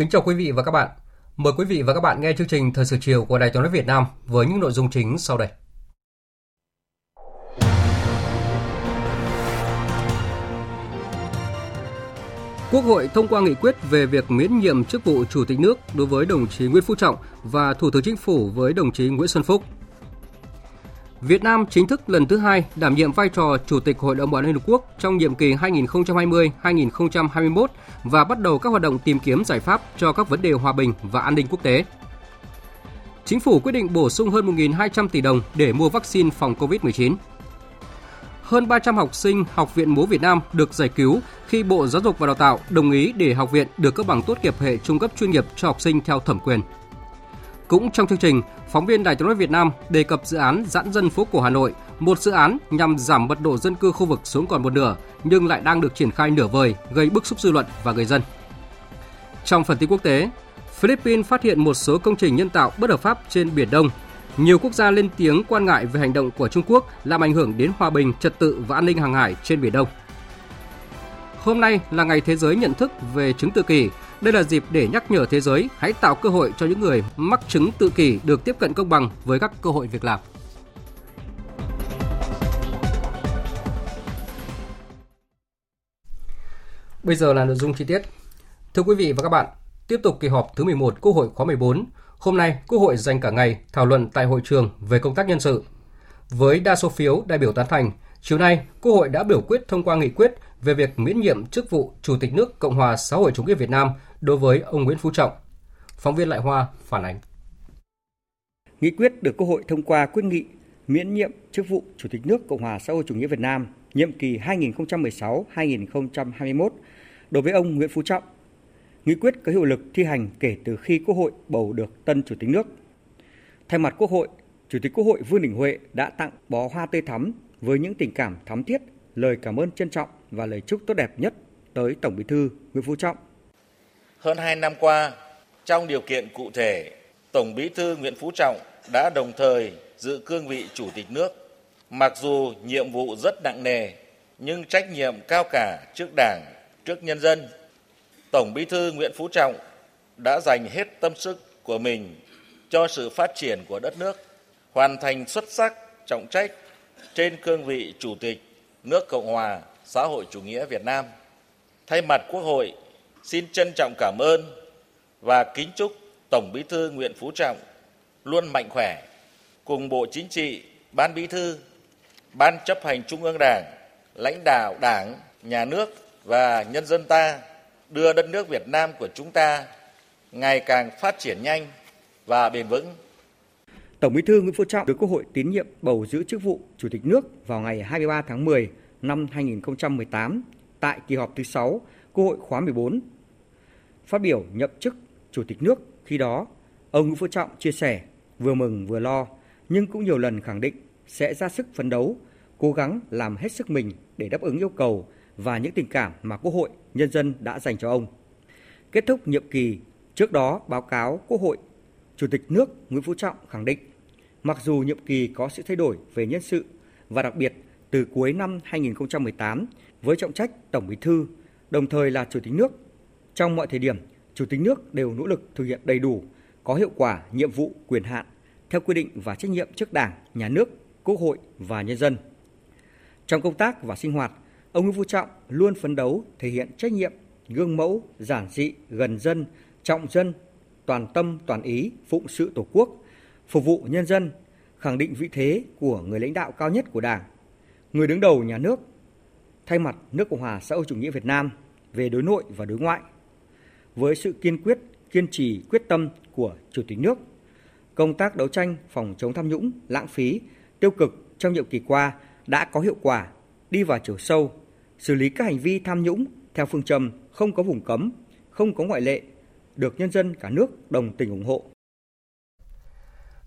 Kính chào quý vị và các bạn. Mời quý vị và các bạn nghe chương trình Thời sự chiều của Đài Tiếng nói Việt Nam với những nội dung chính sau đây. Quốc hội thông qua nghị quyết về việc miễn nhiệm chức vụ Chủ tịch nước đối với đồng chí Nguyễn Phú Trọng và Thủ tướng Chính phủ với đồng chí Nguyễn Xuân Phúc. Việt Nam chính thức lần thứ hai đảm nhiệm vai trò Chủ tịch Hội đồng Bảo an Liên Hợp Quốc trong nhiệm kỳ 2020-2021 và bắt đầu các hoạt động tìm kiếm giải pháp cho các vấn đề hòa bình và an ninh quốc tế. Chính phủ quyết định bổ sung hơn 1.200 tỷ đồng để mua vaccine phòng COVID-19. Hơn 300 học sinh Học viện Múa Việt Nam được giải cứu khi Bộ Giáo dục và Đào tạo đồng ý để học viện được cấp bằng tốt nghiệp hệ trung cấp chuyên nghiệp cho học sinh theo thẩm quyền. Cũng trong chương trình, phóng viên Đài tiếng nói Việt Nam đề cập dự án giãn dân phố cổ Hà Nội, một dự án nhằm giảm mật độ dân cư khu vực xuống còn một nửa nhưng lại đang được triển khai nửa vời, gây bức xúc dư luận và người dân. Trong phần tin quốc tế, Philippines phát hiện một số công trình nhân tạo bất hợp pháp trên Biển Đông. Nhiều quốc gia lên tiếng quan ngại về hành động của Trung Quốc làm ảnh hưởng đến hòa bình, trật tự và an ninh hàng hải trên Biển Đông. Hôm nay là ngày thế giới nhận thức về chứng tự kỷ, đây là dịp để nhắc nhở thế giới hãy tạo cơ hội cho những người mắc chứng tự kỷ được tiếp cận công bằng với các cơ hội việc làm. Bây giờ là nội dung chi tiết. Thưa quý vị và các bạn, tiếp tục kỳ họp thứ 11 Quốc hội khóa 14. Hôm nay, Quốc hội dành cả ngày thảo luận tại hội trường về công tác nhân sự. Với đa số phiếu đại biểu tán thành, chiều nay Quốc hội đã biểu quyết thông qua nghị quyết về việc miễn nhiệm chức vụ Chủ tịch nước Cộng hòa xã hội chủ nghĩa Việt Nam đối với ông Nguyễn Phú Trọng. Phóng viên Lại Hoa phản ánh. Nghị quyết được Quốc hội thông qua quyết nghị miễn nhiệm chức vụ Chủ tịch nước Cộng hòa xã hội chủ nghĩa Việt Nam nhiệm kỳ 2016-2021 đối với ông Nguyễn Phú Trọng. Nghị quyết có hiệu lực thi hành kể từ khi Quốc hội bầu được tân Chủ tịch nước. Thay mặt Quốc hội, Chủ tịch Quốc hội Vương Đình Huệ đã tặng bó hoa tươi thắm với những tình cảm thắm thiết, lời cảm ơn trân trọng và lời chúc tốt đẹp nhất tới Tổng Bí thư Nguyễn Phú Trọng. Hơn hai năm qua, trong điều kiện cụ thể, Tổng Bí thư Nguyễn Phú Trọng đã đồng thời giữ cương vị Chủ tịch nước. Mặc dù nhiệm vụ rất nặng nề, nhưng trách nhiệm cao cả trước Đảng, trước nhân dân. Tổng Bí thư Nguyễn Phú Trọng đã dành hết tâm sức của mình cho sự phát triển của đất nước, hoàn thành xuất sắc trọng trách trên cương vị Chủ tịch nước Cộng hòa xã hội chủ nghĩa Việt Nam. Thay mặt Quốc hội, xin trân trọng cảm ơn và kính chúc Tổng Bí thư Nguyễn Phú Trọng luôn mạnh khỏe, cùng Bộ Chính trị, Ban Bí thư, Ban chấp hành Trung ương Đảng, lãnh đạo Đảng, Nhà nước và nhân dân ta đưa đất nước Việt Nam của chúng ta ngày càng phát triển nhanh và bền vững. Tổng Bí thư Nguyễn Phú Trọng được Quốc hội tín nhiệm bầu giữ chức vụ Chủ tịch nước vào ngày 23 tháng 10 năm 2018 tại kỳ họp thứ 6 Quốc hội khóa 14. Phát biểu nhậm chức Chủ tịch nước khi đó, ông Nguyễn Phú Trọng chia sẻ vừa mừng vừa lo nhưng cũng nhiều lần khẳng định sẽ ra sức phấn đấu, cố gắng làm hết sức mình để đáp ứng yêu cầu và những tình cảm mà Quốc hội, nhân dân đã dành cho ông. Kết thúc nhiệm kỳ, trước đó báo cáo Quốc hội, Chủ tịch nước Nguyễn Phú Trọng khẳng định, mặc dù nhiệm kỳ có sự thay đổi về nhân sự và đặc biệt từ cuối năm 2018 với trọng trách Tổng Bí thư, đồng thời là Chủ tịch nước. Trong mọi thời điểm, Chủ tịch nước đều nỗ lực thực hiện đầy đủ, có hiệu quả nhiệm vụ quyền hạn theo quy định và trách nhiệm trước Đảng, Nhà nước, Quốc hội và nhân dân. Trong công tác và sinh hoạt, ông Nguyễn Phú Trọng luôn phấn đấu thể hiện trách nhiệm, gương mẫu, giản dị, gần dân, trọng dân, toàn tâm toàn ý phụng sự Tổ quốc, phục vụ nhân dân, khẳng định vị thế của người lãnh đạo cao nhất của Đảng, người đứng đầu nhà nước, thay mặt nước Cộng hòa xã hội chủ nghĩa Việt Nam về đối nội và đối ngoại. Với sự kiên quyết, kiên trì, quyết tâm của Chủ tịch nước, công tác đấu tranh phòng chống tham nhũng, lãng phí, tiêu cực trong nhiệm kỳ qua đã có hiệu quả, đi vào chiều sâu, xử lý các hành vi tham nhũng theo phương châm không có vùng cấm, không có ngoại lệ, được nhân dân cả nước đồng tình ủng hộ.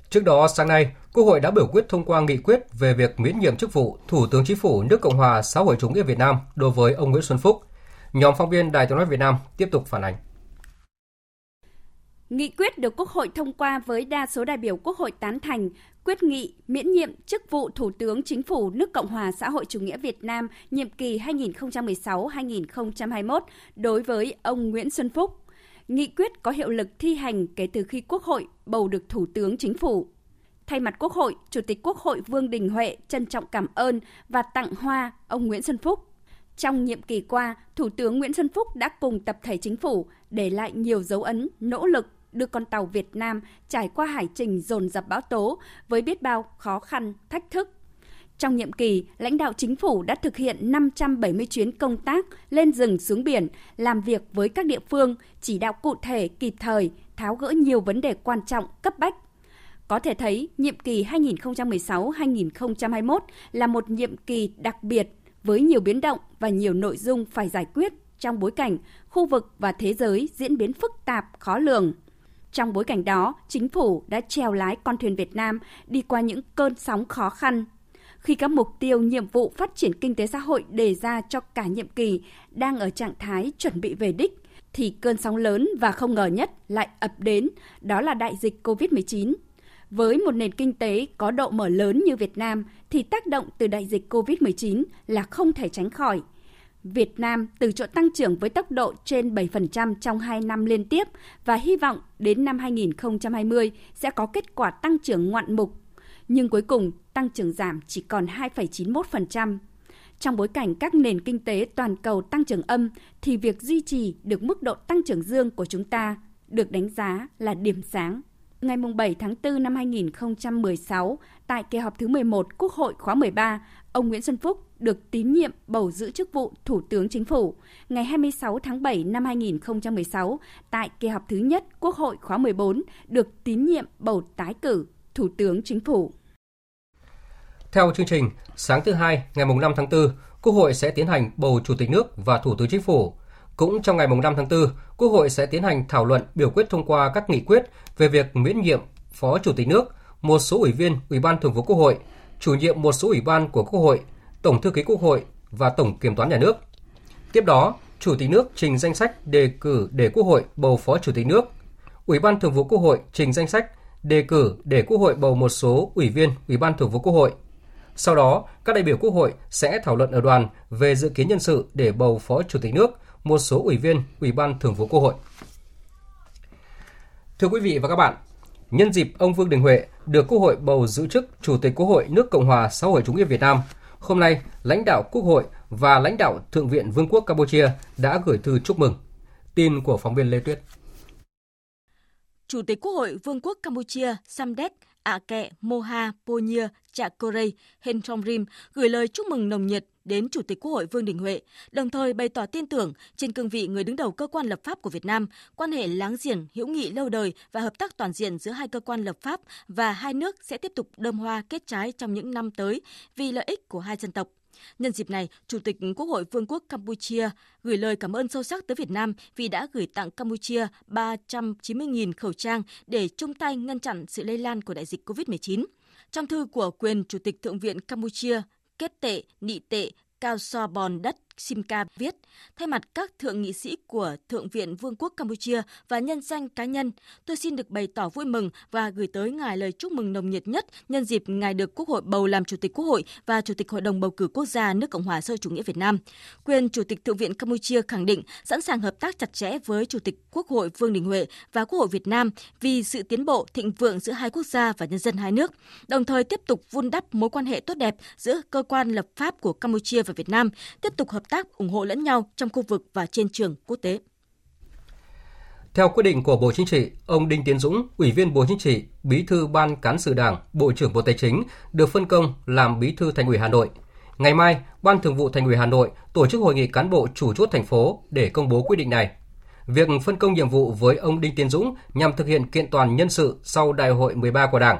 Trước đó, sáng nay, Quốc hội đã biểu quyết thông qua nghị quyết về việc miễn nhiệm chức vụ Thủ tướng Chính phủ nước Cộng hòa xã hội chủ nghĩa Việt Nam đối với ông Nguyễn Xuân Phúc. Nhóm phóng viên Đài tiếng nói Việt Nam tiếp tục phản ánh. Nghị quyết được Quốc hội thông qua với đa số đại biểu Quốc hội tán thành, quyết nghị miễn nhiệm chức vụ Thủ tướng Chính phủ nước Cộng hòa xã hội chủ nghĩa Việt Nam nhiệm kỳ 2016-2021 đối với ông Nguyễn Xuân Phúc. Nghị quyết có hiệu lực thi hành kể từ khi Quốc hội bầu được Thủ tướng Chính phủ. Thay mặt Quốc hội, Chủ tịch Quốc hội Vương Đình Huệ trân trọng cảm ơn và tặng hoa ông Nguyễn Xuân Phúc. Trong nhiệm kỳ qua, Thủ tướng Nguyễn Xuân Phúc đã cùng tập thể chính phủ để lại nhiều dấu ấn, nỗ lực đưa con tàu Việt Nam trải qua hải trình dồn dập bão tố với biết bao khó khăn, thách thức. Trong nhiệm kỳ, lãnh đạo chính phủ đã thực hiện 570 chuyến công tác lên rừng xuống biển, làm việc với các địa phương, chỉ đạo cụ thể kịp thời, tháo gỡ nhiều vấn đề quan trọng, cấp bách. Có thể thấy, nhiệm kỳ 2016-2021 là một nhiệm kỳ đặc biệt với nhiều biến động và nhiều nội dung phải giải quyết trong bối cảnh khu vực và thế giới diễn biến phức tạp, khó lường. Trong bối cảnh đó, chính phủ đã treo lái con thuyền Việt Nam đi qua những cơn sóng khó khăn. Khi các mục tiêu nhiệm vụ phát triển kinh tế xã hội đề ra cho cả nhiệm kỳ đang ở trạng thái chuẩn bị về đích, thì cơn sóng lớn và không ngờ nhất lại ập đến, đó là đại dịch COVID-19. Với một nền kinh tế có độ mở lớn như Việt Nam thì tác động từ đại dịch COVID-19 là không thể tránh khỏi – Việt Nam từ chỗ tăng trưởng với tốc độ trên 7% trong 2 năm liên tiếp và hy vọng đến năm 2020 sẽ có kết quả tăng trưởng ngoạn mục. Nhưng cuối cùng, tăng trưởng giảm chỉ còn 2,91%. Trong bối cảnh các nền kinh tế toàn cầu tăng trưởng âm thì việc duy trì được mức độ tăng trưởng dương của chúng ta được đánh giá là điểm sáng. Ngày 7 tháng 4 năm 2016, tại kỳ họp thứ 11 Quốc hội khóa 13, ông Nguyễn Xuân Phúc được tín nhiệm bầu giữ chức vụ Thủ tướng Chính phủ. Ngày 26 tháng 7 năm 2016, tại kỳ họp thứ nhất Quốc hội khóa 14, được tín nhiệm bầu tái cử Thủ tướng Chính phủ. Theo chương trình, sáng thứ hai, ngày 5 tháng 4, Quốc hội sẽ tiến hành bầu Chủ tịch nước và Thủ tướng Chính phủ. Cũng trong ngày 5 tháng 4, Quốc hội sẽ tiến hành thảo luận biểu quyết thông qua các nghị quyết về việc miễn nhiệm Phó Chủ tịch nước, một số ủy viên Ủy ban Thường vụ Quốc hội, chủ nhiệm một số ủy ban của Quốc hội, Tổng thư ký Quốc hội và Tổng kiểm toán nhà nước. Tiếp đó, Chủ tịch nước trình danh sách đề cử để Quốc hội bầu Phó Chủ tịch nước. Ủy ban Thường vụ Quốc hội trình danh sách đề cử để Quốc hội bầu một số ủy viên Ủy ban Thường vụ Quốc hội. Sau đó, các đại biểu Quốc hội sẽ thảo luận ở đoàn về dự kiến nhân sự để bầu Phó Chủ tịch nước, một số ủy viên Ủy ban Thường vụ Quốc hội. Thưa quý vị và các bạn, nhân dịp ông Vương Đình Huệ được Quốc hội bầu giữ chức Chủ tịch Quốc hội nước Cộng hòa xã hội chủ nghĩa Việt Nam, hôm nay lãnh đạo Quốc hội và lãnh đạo Thượng viện Vương quốc Campuchia đã gửi thư chúc mừng. Tin của phóng viên Lê Tuyết. Chủ tịch Quốc hội Vương quốc Campuchia Samdech Ake Moha Ponya Chakorei Hentromrim gửi lời chúc mừng nồng nhiệt đến Chủ tịch Quốc hội Vương Đình Huệ, đồng thời bày tỏ tin tưởng trên cương vị người đứng đầu cơ quan lập pháp của Việt Nam, quan hệ láng giềng, hữu nghị lâu đời và hợp tác toàn diện giữa hai cơ quan lập pháp và hai nước sẽ tiếp tục đơm hoa kết trái trong những năm tới vì lợi ích của hai dân tộc. Nhân dịp này, Chủ tịch Quốc hội Vương quốc Campuchia gửi lời cảm ơn sâu sắc tới Việt Nam vì đã gửi tặng Campuchia 390.000 khẩu trang để chung tay ngăn chặn sự lây lan của đại dịch COVID-19. Trong thư của quyền Chủ tịch Thượng viện Campuchia, kết tệ, nị tệ, cao so bòn đất Simka viết, thay mặt các thượng nghị sĩ của Thượng viện Vương quốc Campuchia và nhân danh cá nhân, tôi xin được bày tỏ vui mừng và gửi tới ngài lời chúc mừng nồng nhiệt nhất nhân dịp ngài được Quốc hội bầu làm Chủ tịch Quốc hội và Chủ tịch Hội đồng bầu cử quốc gia nước Cộng hòa xã hội chủ nghĩa Việt Nam. Quyền Chủ tịch Thượng viện Campuchia khẳng định sẵn sàng hợp tác chặt chẽ với Chủ tịch Quốc hội Vương Đình Huệ và Quốc hội Việt Nam vì sự tiến bộ thịnh vượng giữa hai quốc gia và nhân dân hai nước, đồng thời tiếp tục vun đắp mối quan hệ tốt đẹp giữa cơ quan lập pháp của Campuchia và Việt Nam, tiếp tục hợp hợp tác ủng hộ lẫn nhau trong khu vực và trên trường quốc tế. Theo quyết định của Bộ Chính trị, ông Đinh Tiến Dũng, Ủy viên Bộ Chính trị, Bí thư Ban Cán sự Đảng, Bộ trưởng Bộ Tài chính được phân công làm Bí thư Thành ủy Hà Nội. Ngày mai, Ban Thường vụ Thành ủy Hà Nội tổ chức hội nghị cán bộ chủ chốt thành phố để công bố quyết định này. Việc phân công nhiệm vụ với ông Đinh Tiến Dũng nhằm thực hiện kiện toàn nhân sự sau Đại hội 13 của Đảng.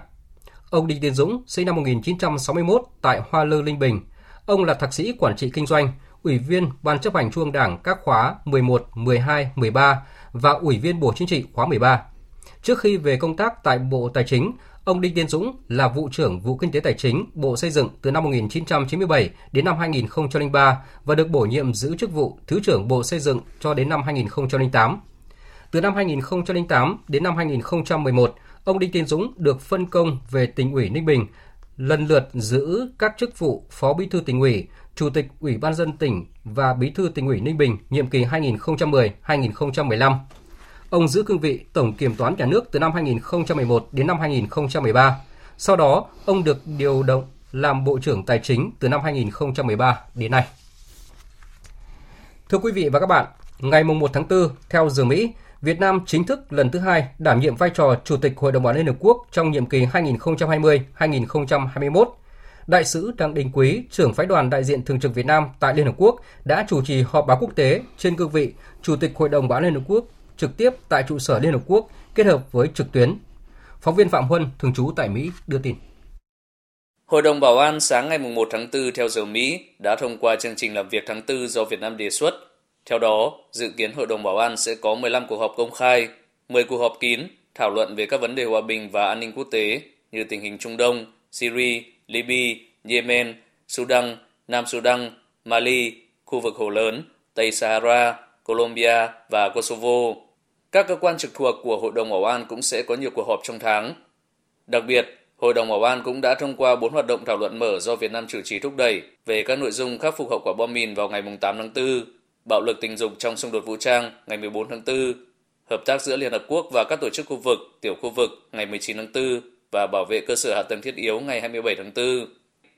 Ông Đinh Tiến Dũng sinh năm 1961 tại Hoa Lư, Linh Bình. Ông là thạc sĩ quản trị kinh doanh, Ủy viên Ban chấp hành Trung ương Đảng các khóa 11, 12, 13 và Ủy viên Bộ Chính trị khóa 13. Trước khi về công tác tại Bộ Tài chính, ông Đinh Tiến Dũng là vụ trưởng vụ kinh tế tài chính Bộ Xây dựng từ năm 1997 đến năm 2003 và được bổ nhiệm giữ chức vụ Thứ trưởng Bộ Xây dựng cho đến năm 2008. Từ năm 2008 đến năm 2011, ông Đinh Tiến Dũng được phân công về tỉnh ủy Ninh Bình, lần lượt giữ các chức vụ Phó Bí thư tỉnh ủy, Chủ tịch Ủy ban dân tỉnh và Bí thư tỉnh ủy Ninh Bình nhiệm kỳ 2010-2015. Ông giữ cương vị Tổng Kiểm toán Nhà nước từ năm 2011 đến năm 2013. Sau đó, ông được điều động làm Bộ trưởng Tài chính từ năm 2013 đến nay. Thưa quý vị và các bạn, ngày 1 tháng 4, theo giờ Mỹ, Việt Nam chính thức lần thứ hai đảm nhiệm vai trò Chủ tịch Hội đồng Bảo an Liên Hợp Quốc trong nhiệm kỳ 2020-2021. Đại sứ Đặng Đình Quý, trưởng phái đoàn đại diện thường trực Việt Nam tại Liên Hợp Quốc đã chủ trì họp báo quốc tế trên cương vị Chủ tịch Hội đồng Bảo an Liên Hợp Quốc trực tiếp tại trụ sở Liên Hợp Quốc kết hợp với trực tuyến. Phóng viên Phạm Huân, thường trú tại Mỹ, đưa tin. Hội đồng Bảo an sáng ngày 1 tháng 4 theo giờ Mỹ đã thông qua chương trình làm việc tháng 4 do Việt Nam đề xuất. Theo đó, dự kiến Hội đồng Bảo an sẽ có 15 cuộc họp công khai, 10 cuộc họp kín thảo luận về các vấn đề hòa bình và an ninh quốc tế như tình hình Trung Đông, Syria, Libya, Yemen, Sudan, Nam Sudan, Mali, khu vực Hồ Lớn, Tây Sahara, Colombia và Kosovo. Các cơ quan trực thuộc của Hội đồng Bảo an cũng sẽ có nhiều cuộc họp trong tháng. Đặc biệt, Hội đồng Bảo an cũng đã thông qua 4 hoạt động thảo luận mở do Việt Nam chủ trì thúc đẩy về các nội dung khắc phục hậu quả bom mìn vào ngày 8 tháng 4, bạo lực tình dục trong xung đột vũ trang ngày 14 tháng 4, hợp tác giữa Liên Hợp Quốc và các tổ chức khu vực, tiểu khu vực ngày 19 tháng 4 và bảo vệ cơ sở hạ tầng thiết yếu ngày 27 tháng 4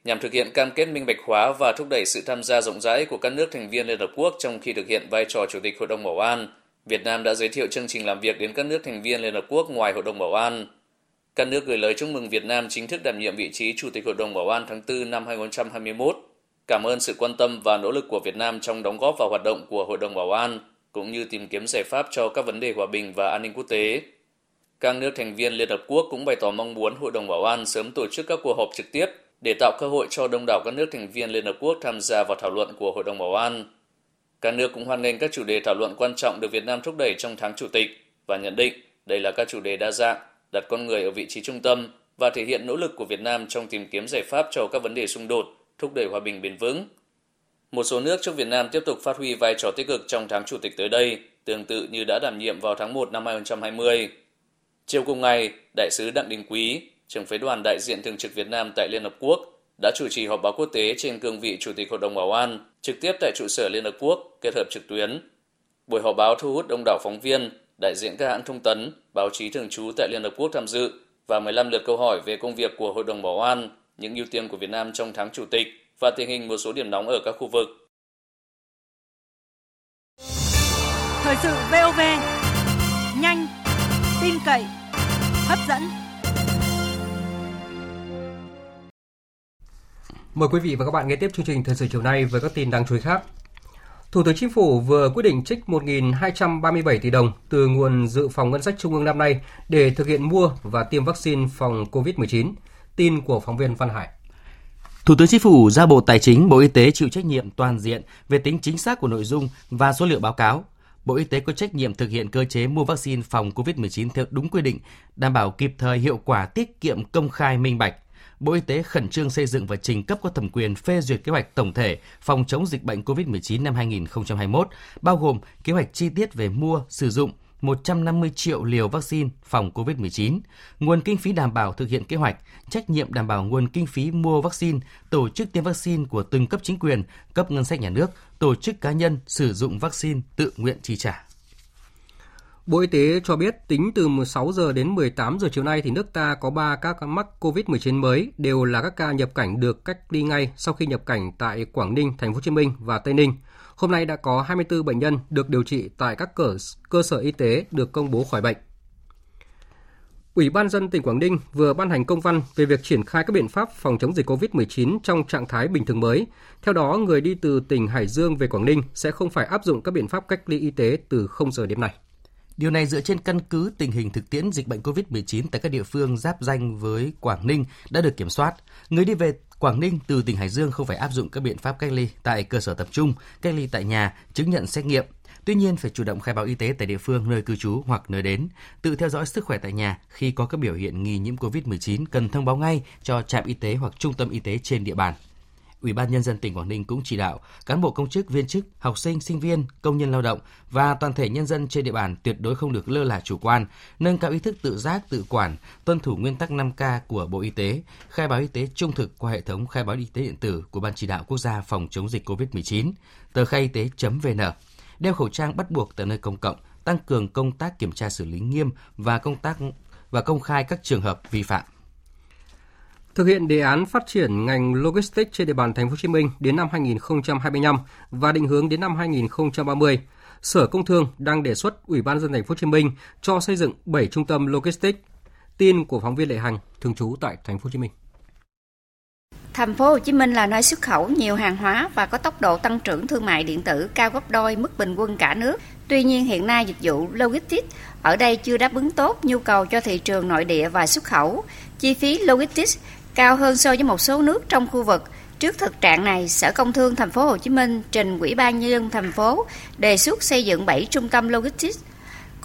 nhằm thực hiện cam kết minh bạch hóa và thúc đẩy sự tham gia rộng rãi của các nước thành viên Liên Hợp Quốc trong khi thực hiện vai trò Chủ tịch Hội đồng Bảo an. Việt Nam đã giới thiệu chương trình làm việc đến các nước thành viên Liên Hợp Quốc ngoài Hội đồng Bảo an. Các nước gửi lời chúc mừng Việt Nam chính thức đảm nhiệm vị trí Chủ tịch Hội đồng Bảo an tháng 4 năm 2021. Cảm ơn sự quan tâm và nỗ lực của Việt Nam trong đóng góp vào hoạt động của Hội đồng Bảo an, cũng như tìm kiếm giải pháp cho các vấn đề hòa bình và an ninh quốc tế. Các nước thành viên Liên Hợp Quốc cũng bày tỏ mong muốn Hội đồng Bảo an sớm tổ chức các cuộc họp trực tiếp để tạo cơ hội cho đông đảo các nước thành viên Liên Hợp Quốc tham gia vào thảo luận của Hội đồng Bảo an. Các nước cũng hoan nghênh các chủ đề thảo luận quan trọng được Việt Nam thúc đẩy trong tháng chủ tịch và nhận định đây là các chủ đề đa dạng, đặt con người ở vị trí trung tâm và thể hiện nỗ lực của Việt Nam trong tìm kiếm giải pháp cho các vấn đề xung đột, thúc đẩy hòa bình bền vững. Một số nước trong Việt Nam tiếp tục phát huy vai trò tích cực trong tháng chủ tịch tới đây, tương tự như đã đảm nhiệm vào tháng 1 năm 2020. Chiều cùng ngày, Đại sứ Đặng Đình Quý, trưởng phái đoàn đại diện thường trực Việt Nam tại Liên Hợp Quốc, đã chủ trì họp báo quốc tế trên cương vị Chủ tịch Hội đồng Bảo an, trực tiếp tại trụ sở Liên Hợp Quốc, kết hợp trực tuyến. Buổi họp báo thu hút đông đảo phóng viên, đại diện các hãng thông tấn, báo chí thường trú tại Liên Hợp Quốc tham dự và 15 lượt câu hỏi về công việc của Hội đồng Bảo an, những ưu tiên của Việt Nam trong tháng chủ tịch và tình hình một số điểm nóng ở các khu vực. Thời sự VOV, cậy, hấp dẫn. Mời quý vị và các bạn nghe tiếp chương trình Thời sự chiều nay với các tin đáng chú ý khác. Thủ tướng Chính phủ vừa quyết định trích 1.237 tỷ đồng từ nguồn dự phòng ngân sách trung ương năm nay để thực hiện mua và tiêm vaccine phòng COVID-19. Tin của phóng viên Văn Hải. Thủ tướng Chính phủ ra Bộ Tài chính, Bộ Y tế chịu trách nhiệm toàn diện về tính chính xác của nội dung và số liệu báo cáo. Bộ Y tế có trách nhiệm thực hiện cơ chế mua vaccine phòng COVID-19 theo đúng quy định, đảm bảo kịp thời hiệu quả tiết kiệm công khai minh bạch. Bộ Y tế khẩn trương xây dựng và trình cấp có thẩm quyền phê duyệt kế hoạch tổng thể phòng chống dịch bệnh COVID-19 năm 2021, bao gồm kế hoạch chi tiết về mua, sử dụng, 150 triệu liều vaccine phòng COVID-19, nguồn kinh phí đảm bảo thực hiện kế hoạch, trách nhiệm đảm bảo nguồn kinh phí mua vaccine, tổ chức tiêm vaccine của từng cấp chính quyền, cấp ngân sách nhà nước, tổ chức cá nhân sử dụng vaccine tự nguyện chi trả. Bộ Y tế cho biết tính từ 16 giờ đến 18 giờ chiều nay thì nước ta có 3 ca mắc COVID-19 mới đều là các ca nhập cảnh được cách ly ngay sau khi nhập cảnh tại Quảng Ninh, Thành phố Hồ Chí Minh và Tây Ninh. Hôm nay đã có 24 bệnh nhân được điều trị tại các cơ, cơ sở y tế được công bố khỏi bệnh. Ủy ban dân tỉnh Quảng Ninh vừa ban hành công văn về việc triển khai các biện pháp phòng chống dịch COVID-19 trong trạng thái bình thường mới. Theo đó, người đi từ tỉnh Hải Dương về Quảng Ninh sẽ không phải áp dụng các biện pháp cách ly y tế từ 0 giờ đêm nay. Điều này dựa trên căn cứ tình hình thực tiễn dịch bệnh COVID-19 tại các địa phương giáp danh với Quảng Ninh đã được kiểm soát. Người đi về Quảng Ninh từ tỉnh Hải Dương không phải áp dụng các biện pháp cách ly tại cơ sở tập trung, cách ly tại nhà, chứng nhận xét nghiệm. Tuy nhiên phải chủ động khai báo y tế tại địa phương nơi cư trú hoặc nơi đến, tự theo dõi sức khỏe tại nhà khi có các biểu hiện nghi nhiễm COVID-19 cần thông báo ngay cho trạm y tế hoặc trung tâm y tế trên địa bàn. Ủy ban nhân dân tỉnh Quảng Ninh cũng chỉ đạo cán bộ công chức, viên chức, học sinh, sinh viên, công nhân lao động và toàn thể nhân dân trên địa bàn tuyệt đối không được lơ là chủ quan, nâng cao ý thức tự giác, tự quản, tuân thủ nguyên tắc 5K của Bộ Y tế, khai báo y tế trung thực qua hệ thống khai báo y tế điện tử của Ban chỉ đạo quốc gia phòng chống dịch COVID-19, tờ khai y tế.vn, đeo khẩu trang bắt buộc tại nơi công cộng, tăng cường công tác kiểm tra xử lý nghiêm và công tác và công khai các trường hợp vi phạm. Thực hiện đề án phát triển ngành logistics trên địa bàn thành phố Hồ Chí Minh đến năm 2025 và định hướng đến năm 2030, Sở Công Thương đang đề xuất Ủy ban dân thành phố Hồ Chí Minh cho xây dựng 7 trung tâm logistics. Tin của phóng viên Lệ Hằng, thường trú tại thành phố Hồ Chí Minh. Thành phố Hồ Chí Minh là nơi xuất khẩu nhiều hàng hóa và có tốc độ tăng trưởng thương mại điện tử cao gấp đôi mức bình quân cả nước. Tuy nhiên hiện nay dịch vụ logistics ở đây chưa đáp ứng tốt nhu cầu cho thị trường nội địa và xuất khẩu. Chi phí logistics cao hơn so với một số nước trong khu vực. Trước thực trạng này, Sở Công Thương thành phố Hồ Chí Minh trình Ủy ban nhân dân thành phố đề xuất xây dựng 7 trung tâm logistics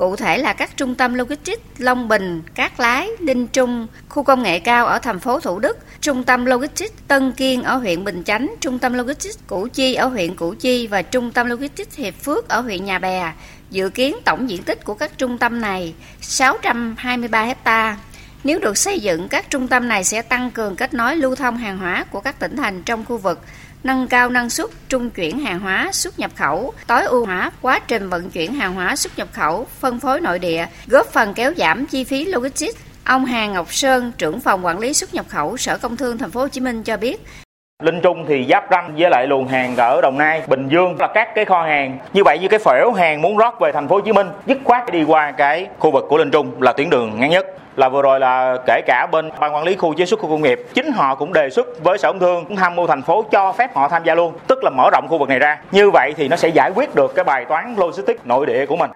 Cụ thể là các trung tâm logistics Long Bình, Cát Lái, Linh Trung, khu công nghệ cao ở thành phố Thủ Đức, trung tâm logistics Tân Kiên ở huyện Bình Chánh, trung tâm logistics Củ Chi ở huyện Củ Chi và trung tâm logistics Hiệp Phước ở huyện Nhà Bè. Dự kiến tổng diện tích của các trung tâm này 623 hectare. Nếu được xây dựng, các trung tâm này sẽ tăng cường kết nối lưu thông hàng hóa của các tỉnh thành trong khu vực, nâng cao năng suất trung chuyển hàng hóa xuất nhập khẩu, tối ưu hóa quá trình vận chuyển hàng hóa xuất nhập khẩu, phân phối nội địa, góp phần kéo giảm chi phí logistics. Ông Hà Ngọc Sơn, trưởng phòng quản lý xuất nhập khẩu Sở Công Thương Thành phố Hồ Chí Minh cho biết, Linh Trung thì giáp ranh với lại luồng hàng ở Đồng Nai, Bình Dương là các cái kho hàng. Như vậy như cái phễu hàng muốn rót về thành phố Hồ Chí Minh, dứt khoát đi qua cái khu vực của Linh Trung là tuyến đường ngắn nhất. Là vừa rồi là kể cả bên ban quản lý khu chế xuất khu công nghiệp chính họ cũng đề xuất với sở công thương cũng tham mưu thành phố cho phép họ tham gia luôn tức là mở rộng khu vực này ra. Như vậy thì nó sẽ giải quyết được cái bài toán logistics nội địa của mình.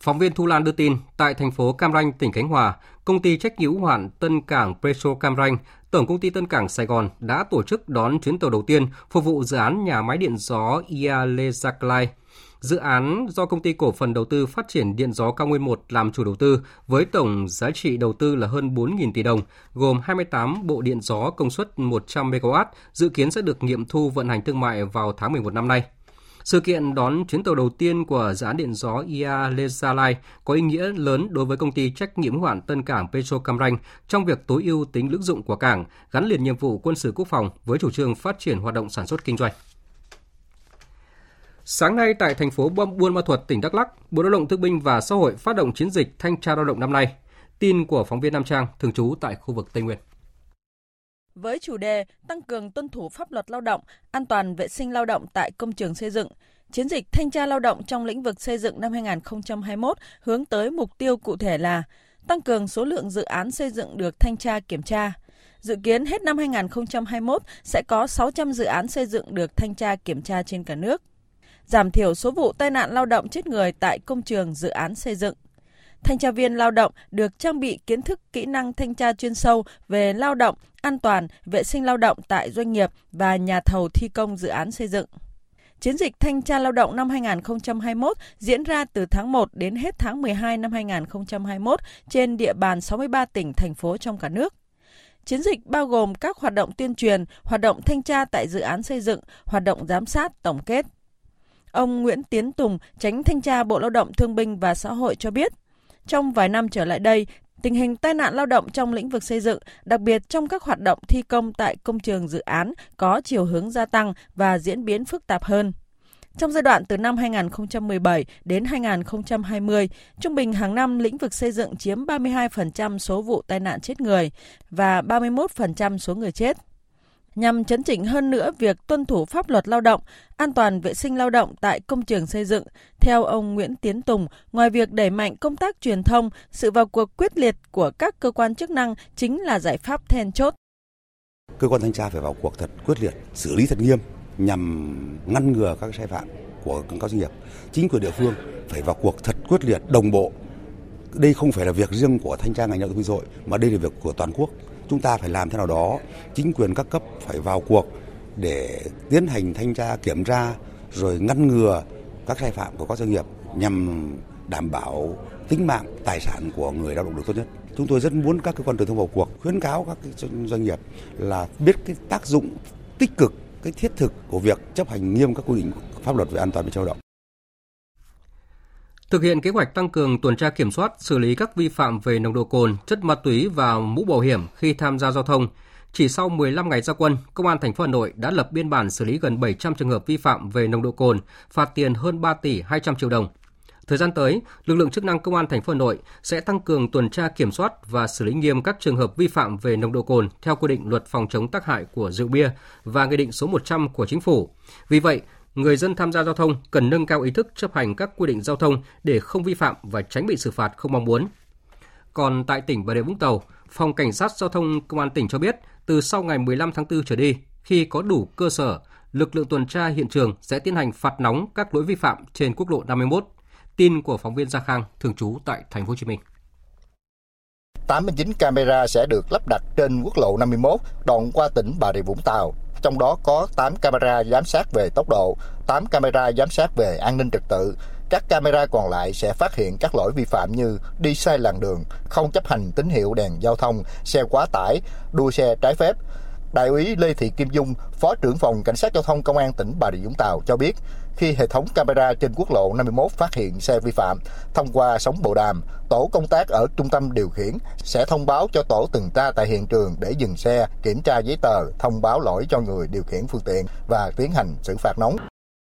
Phóng viên Thu Lan đưa tin, tại thành phố Cam Ranh, tỉnh Khánh Hòa, công ty trách nhiệm hữu hạn Tân Cảng Preso Cam Ranh, Tổng công ty Tân Cảng Sài Gòn đã tổ chức đón chuyến tàu đầu tiên phục vụ dự án nhà máy điện gió Ialezaklai. Dự án do công ty cổ phần đầu tư phát triển điện gió cao nguyên 1 làm chủ đầu tư với tổng giá trị đầu tư là hơn 4.000 tỷ đồng, gồm 28 bộ điện gió công suất 100 MW, dự kiến sẽ được nghiệm thu vận hành thương mại vào tháng 11 năm nay. Sự kiện đón chuyến tàu đầu tiên của dự án điện gió Ia Lezalai có ý nghĩa lớn đối với công ty trách nhiệm hoạn Tân Cảng Petro Cam Ranh trong việc tối ưu tính lưỡng dụng của cảng, gắn liền nhiệm vụ quân sự quốc phòng với chủ trương phát triển hoạt động sản xuất kinh doanh. Sáng nay tại thành phố Buôn Ma Thuột, tỉnh Đắk Lắk, Bộ Lao động Thương binh và Xã hội phát động chiến dịch thanh tra lao động năm nay. Tin của phóng viên Nam Trang thường trú tại khu vực Tây Nguyên. Với chủ đề tăng cường tuân thủ pháp luật lao động, an toàn vệ sinh lao động tại công trường xây dựng, chiến dịch thanh tra lao động trong lĩnh vực xây dựng năm 2021 hướng tới mục tiêu cụ thể là tăng cường số lượng dự án xây dựng được thanh tra kiểm tra. Dự kiến hết năm 2021 sẽ có 600 dự án xây dựng được thanh tra kiểm tra trên cả nước giảm thiểu số vụ tai nạn lao động chết người tại công trường dự án xây dựng. Thanh tra viên lao động được trang bị kiến thức kỹ năng thanh tra chuyên sâu về lao động, an toàn, vệ sinh lao động tại doanh nghiệp và nhà thầu thi công dự án xây dựng. Chiến dịch thanh tra lao động năm 2021 diễn ra từ tháng 1 đến hết tháng 12 năm 2021 trên địa bàn 63 tỉnh, thành phố trong cả nước. Chiến dịch bao gồm các hoạt động tuyên truyền, hoạt động thanh tra tại dự án xây dựng, hoạt động giám sát, tổng kết. Ông Nguyễn Tiến Tùng, tránh thanh tra Bộ Lao động Thương binh và Xã hội cho biết, trong vài năm trở lại đây, tình hình tai nạn lao động trong lĩnh vực xây dựng, đặc biệt trong các hoạt động thi công tại công trường dự án có chiều hướng gia tăng và diễn biến phức tạp hơn. Trong giai đoạn từ năm 2017 đến 2020, trung bình hàng năm lĩnh vực xây dựng chiếm 32% số vụ tai nạn chết người và 31% số người chết nhằm chấn chỉnh hơn nữa việc tuân thủ pháp luật lao động, an toàn vệ sinh lao động tại công trường xây dựng. Theo ông Nguyễn Tiến Tùng, ngoài việc đẩy mạnh công tác truyền thông, sự vào cuộc quyết liệt của các cơ quan chức năng chính là giải pháp then chốt. Cơ quan thanh tra phải vào cuộc thật quyết liệt, xử lý thật nghiêm nhằm ngăn ngừa các sai phạm của các doanh nghiệp. Chính quyền địa phương phải vào cuộc thật quyết liệt, đồng bộ. Đây không phải là việc riêng của thanh tra ngành lao động thương mà đây là việc của toàn quốc. Chúng ta phải làm thế nào đó, chính quyền các cấp phải vào cuộc để tiến hành thanh tra, kiểm tra rồi ngăn ngừa các sai phạm của các doanh nghiệp nhằm đảm bảo tính mạng, tài sản của người lao động được tốt nhất. Chúng tôi rất muốn các cơ quan truyền thông vào cuộc khuyến cáo các doanh nghiệp là biết cái tác dụng tích cực, cái thiết thực của việc chấp hành nghiêm các quy định pháp luật về an toàn về lao động. Thực hiện kế hoạch tăng cường tuần tra kiểm soát, xử lý các vi phạm về nồng độ cồn, chất ma túy và mũ bảo hiểm khi tham gia giao thông, chỉ sau 15 ngày ra quân, Công an thành phố Hà Nội đã lập biên bản xử lý gần 700 trường hợp vi phạm về nồng độ cồn, phạt tiền hơn 3 tỷ 200 triệu đồng. Thời gian tới, lực lượng chức năng Công an thành phố Hà Nội sẽ tăng cường tuần tra kiểm soát và xử lý nghiêm các trường hợp vi phạm về nồng độ cồn theo quy định luật phòng chống tác hại của rượu bia và nghị định số 100 của chính phủ. Vì vậy, người dân tham gia giao thông cần nâng cao ý thức chấp hành các quy định giao thông để không vi phạm và tránh bị xử phạt không mong muốn. Còn tại tỉnh Bà Rịa Vũng Tàu, Phòng Cảnh sát Giao thông Công an tỉnh cho biết, từ sau ngày 15 tháng 4 trở đi, khi có đủ cơ sở, lực lượng tuần tra hiện trường sẽ tiến hành phạt nóng các lỗi vi phạm trên quốc lộ 51. Tin của phóng viên Gia Khang, thường trú tại thành phố Hồ Chí Minh. 89 camera sẽ được lắp đặt trên quốc lộ 51 đoạn qua tỉnh Bà Rịa Vũng Tàu. Trong đó có 8 camera giám sát về tốc độ, 8 camera giám sát về an ninh trật tự. Các camera còn lại sẽ phát hiện các lỗi vi phạm như đi sai làn đường, không chấp hành tín hiệu đèn giao thông, xe quá tải, đua xe trái phép, Đại úy Lê Thị Kim Dung, Phó trưởng phòng Cảnh sát Giao thông Công an tỉnh Bà Rịa Vũng Tàu cho biết, khi hệ thống camera trên quốc lộ 51 phát hiện xe vi phạm, thông qua sóng bộ đàm, tổ công tác ở trung tâm điều khiển sẽ thông báo cho tổ tuần tra tại hiện trường để dừng xe, kiểm tra giấy tờ, thông báo lỗi cho người điều khiển phương tiện và tiến hành xử phạt nóng.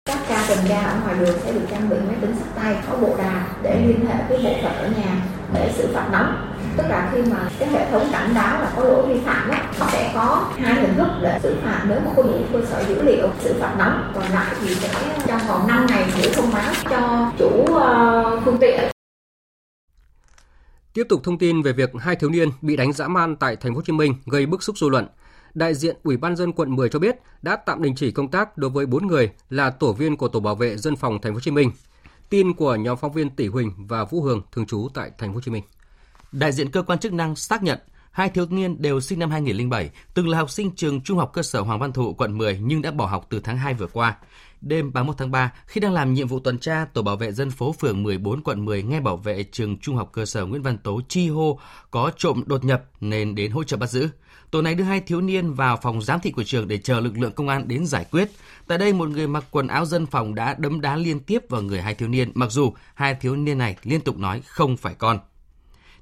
Các ca tuần tra ở ngoài đường sẽ được trang bị máy tính sách tay, có bộ đàm để liên hệ với bộ phận ở nhà để xử phạt nóng tức là khi mà cái hệ thống cảnh báo là có lỗi vi phạm đó, nó sẽ có hai hình thức để xử phạt nếu mà có đủ cơ sở dữ liệu xử phạt nóng còn lại thì sẽ trong vòng 5 ngày gửi thông báo cho chủ uh, phương tiện Tiếp tục thông tin về việc hai thiếu niên bị đánh dã man tại thành phố Hồ Chí Minh gây bức xúc dư luận. Đại diện Ủy ban dân quận 10 cho biết đã tạm đình chỉ công tác đối với 4 người là tổ viên của tổ bảo vệ dân phòng thành phố Hồ Chí Minh. Tin của nhóm phóng viên Tỷ Huỳnh và Vũ Hường thường trú tại thành phố Hồ Chí Minh. Đại diện cơ quan chức năng xác nhận hai thiếu niên đều sinh năm 2007, từng là học sinh trường Trung học cơ sở Hoàng Văn Thụ, quận 10 nhưng đã bỏ học từ tháng 2 vừa qua. Đêm 31 tháng 3, khi đang làm nhiệm vụ tuần tra, tổ bảo vệ dân phố phường 14 quận 10 nghe bảo vệ trường Trung học cơ sở Nguyễn Văn Tố chi hô có trộm đột nhập nên đến hỗ trợ bắt giữ. Tổ này đưa hai thiếu niên vào phòng giám thị của trường để chờ lực lượng công an đến giải quyết. Tại đây, một người mặc quần áo dân phòng đã đấm đá liên tiếp vào người hai thiếu niên, mặc dù hai thiếu niên này liên tục nói không phải con.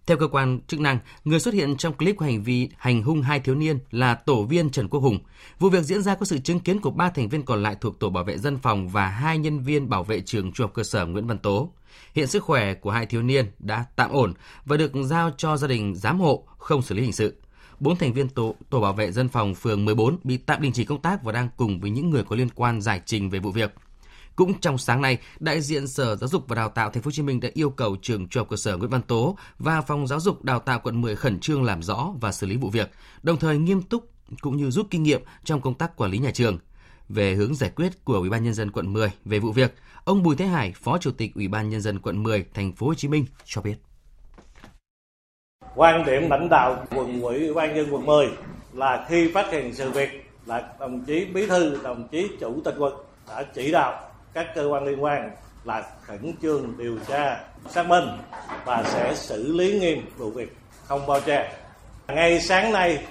Theo cơ quan chức năng, người xuất hiện trong clip có hành vi hành hung hai thiếu niên là tổ viên Trần Quốc Hùng. Vụ việc diễn ra có sự chứng kiến của ba thành viên còn lại thuộc tổ bảo vệ dân phòng và hai nhân viên bảo vệ trường trung học cơ sở Nguyễn Văn Tố. Hiện sức khỏe của hai thiếu niên đã tạm ổn và được giao cho gia đình giám hộ, không xử lý hình sự. Bốn thành viên tổ, tổ bảo vệ dân phòng phường 14 bị tạm đình chỉ công tác và đang cùng với những người có liên quan giải trình về vụ việc. Cũng trong sáng nay, đại diện Sở Giáo dục và Đào tạo Thành phố Hồ Chí Minh đã yêu cầu trường Trung học cơ sở Nguyễn Văn Tố và Phòng Giáo dục Đào tạo quận 10 khẩn trương làm rõ và xử lý vụ việc, đồng thời nghiêm túc cũng như rút kinh nghiệm trong công tác quản lý nhà trường. Về hướng giải quyết của Ủy ban nhân dân quận 10 về vụ việc, ông Bùi Thế Hải, Phó Chủ tịch Ủy ban nhân dân quận 10 Thành phố Hồ Chí Minh cho biết. Quan điểm lãnh đạo quận ủy Ủy ban nhân quận 10 là khi phát hiện sự việc là đồng chí bí thư, đồng chí chủ tịch quận đã chỉ đạo các cơ quan liên quan là khẩn trương điều tra xác minh và sẽ xử lý nghiêm vụ việc không bao che ngay sáng nay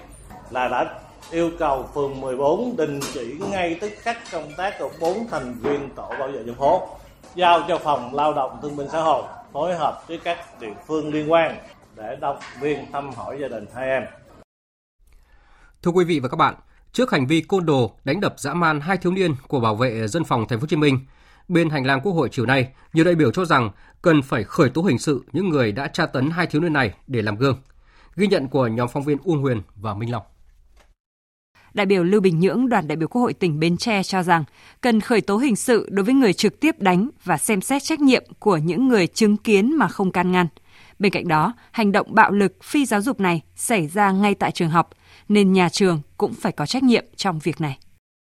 là đã yêu cầu phường 14 đình chỉ ngay tức khắc công tác của bốn thành viên tổ bảo vệ dân phố giao cho phòng lao động thương binh xã hội phối hợp với các địa phương liên quan để động viên thăm hỏi gia đình hai em. Thưa quý vị và các bạn, trước hành vi côn đồ đánh đập dã man hai thiếu niên của bảo vệ dân phòng thành phố Hồ Chí Minh, bên hành lang Quốc hội chiều nay, nhiều đại biểu cho rằng cần phải khởi tố hình sự những người đã tra tấn hai thiếu niên này để làm gương. Ghi nhận của nhóm phóng viên Uông Huyền và Minh Long. đại biểu Lưu Bình Nhưỡng, đoàn đại biểu Quốc hội tỉnh Bến Tre cho rằng cần khởi tố hình sự đối với người trực tiếp đánh và xem xét trách nhiệm của những người chứng kiến mà không can ngăn. Bên cạnh đó, hành động bạo lực phi giáo dục này xảy ra ngay tại trường học, nên nhà trường cũng phải có trách nhiệm trong việc này.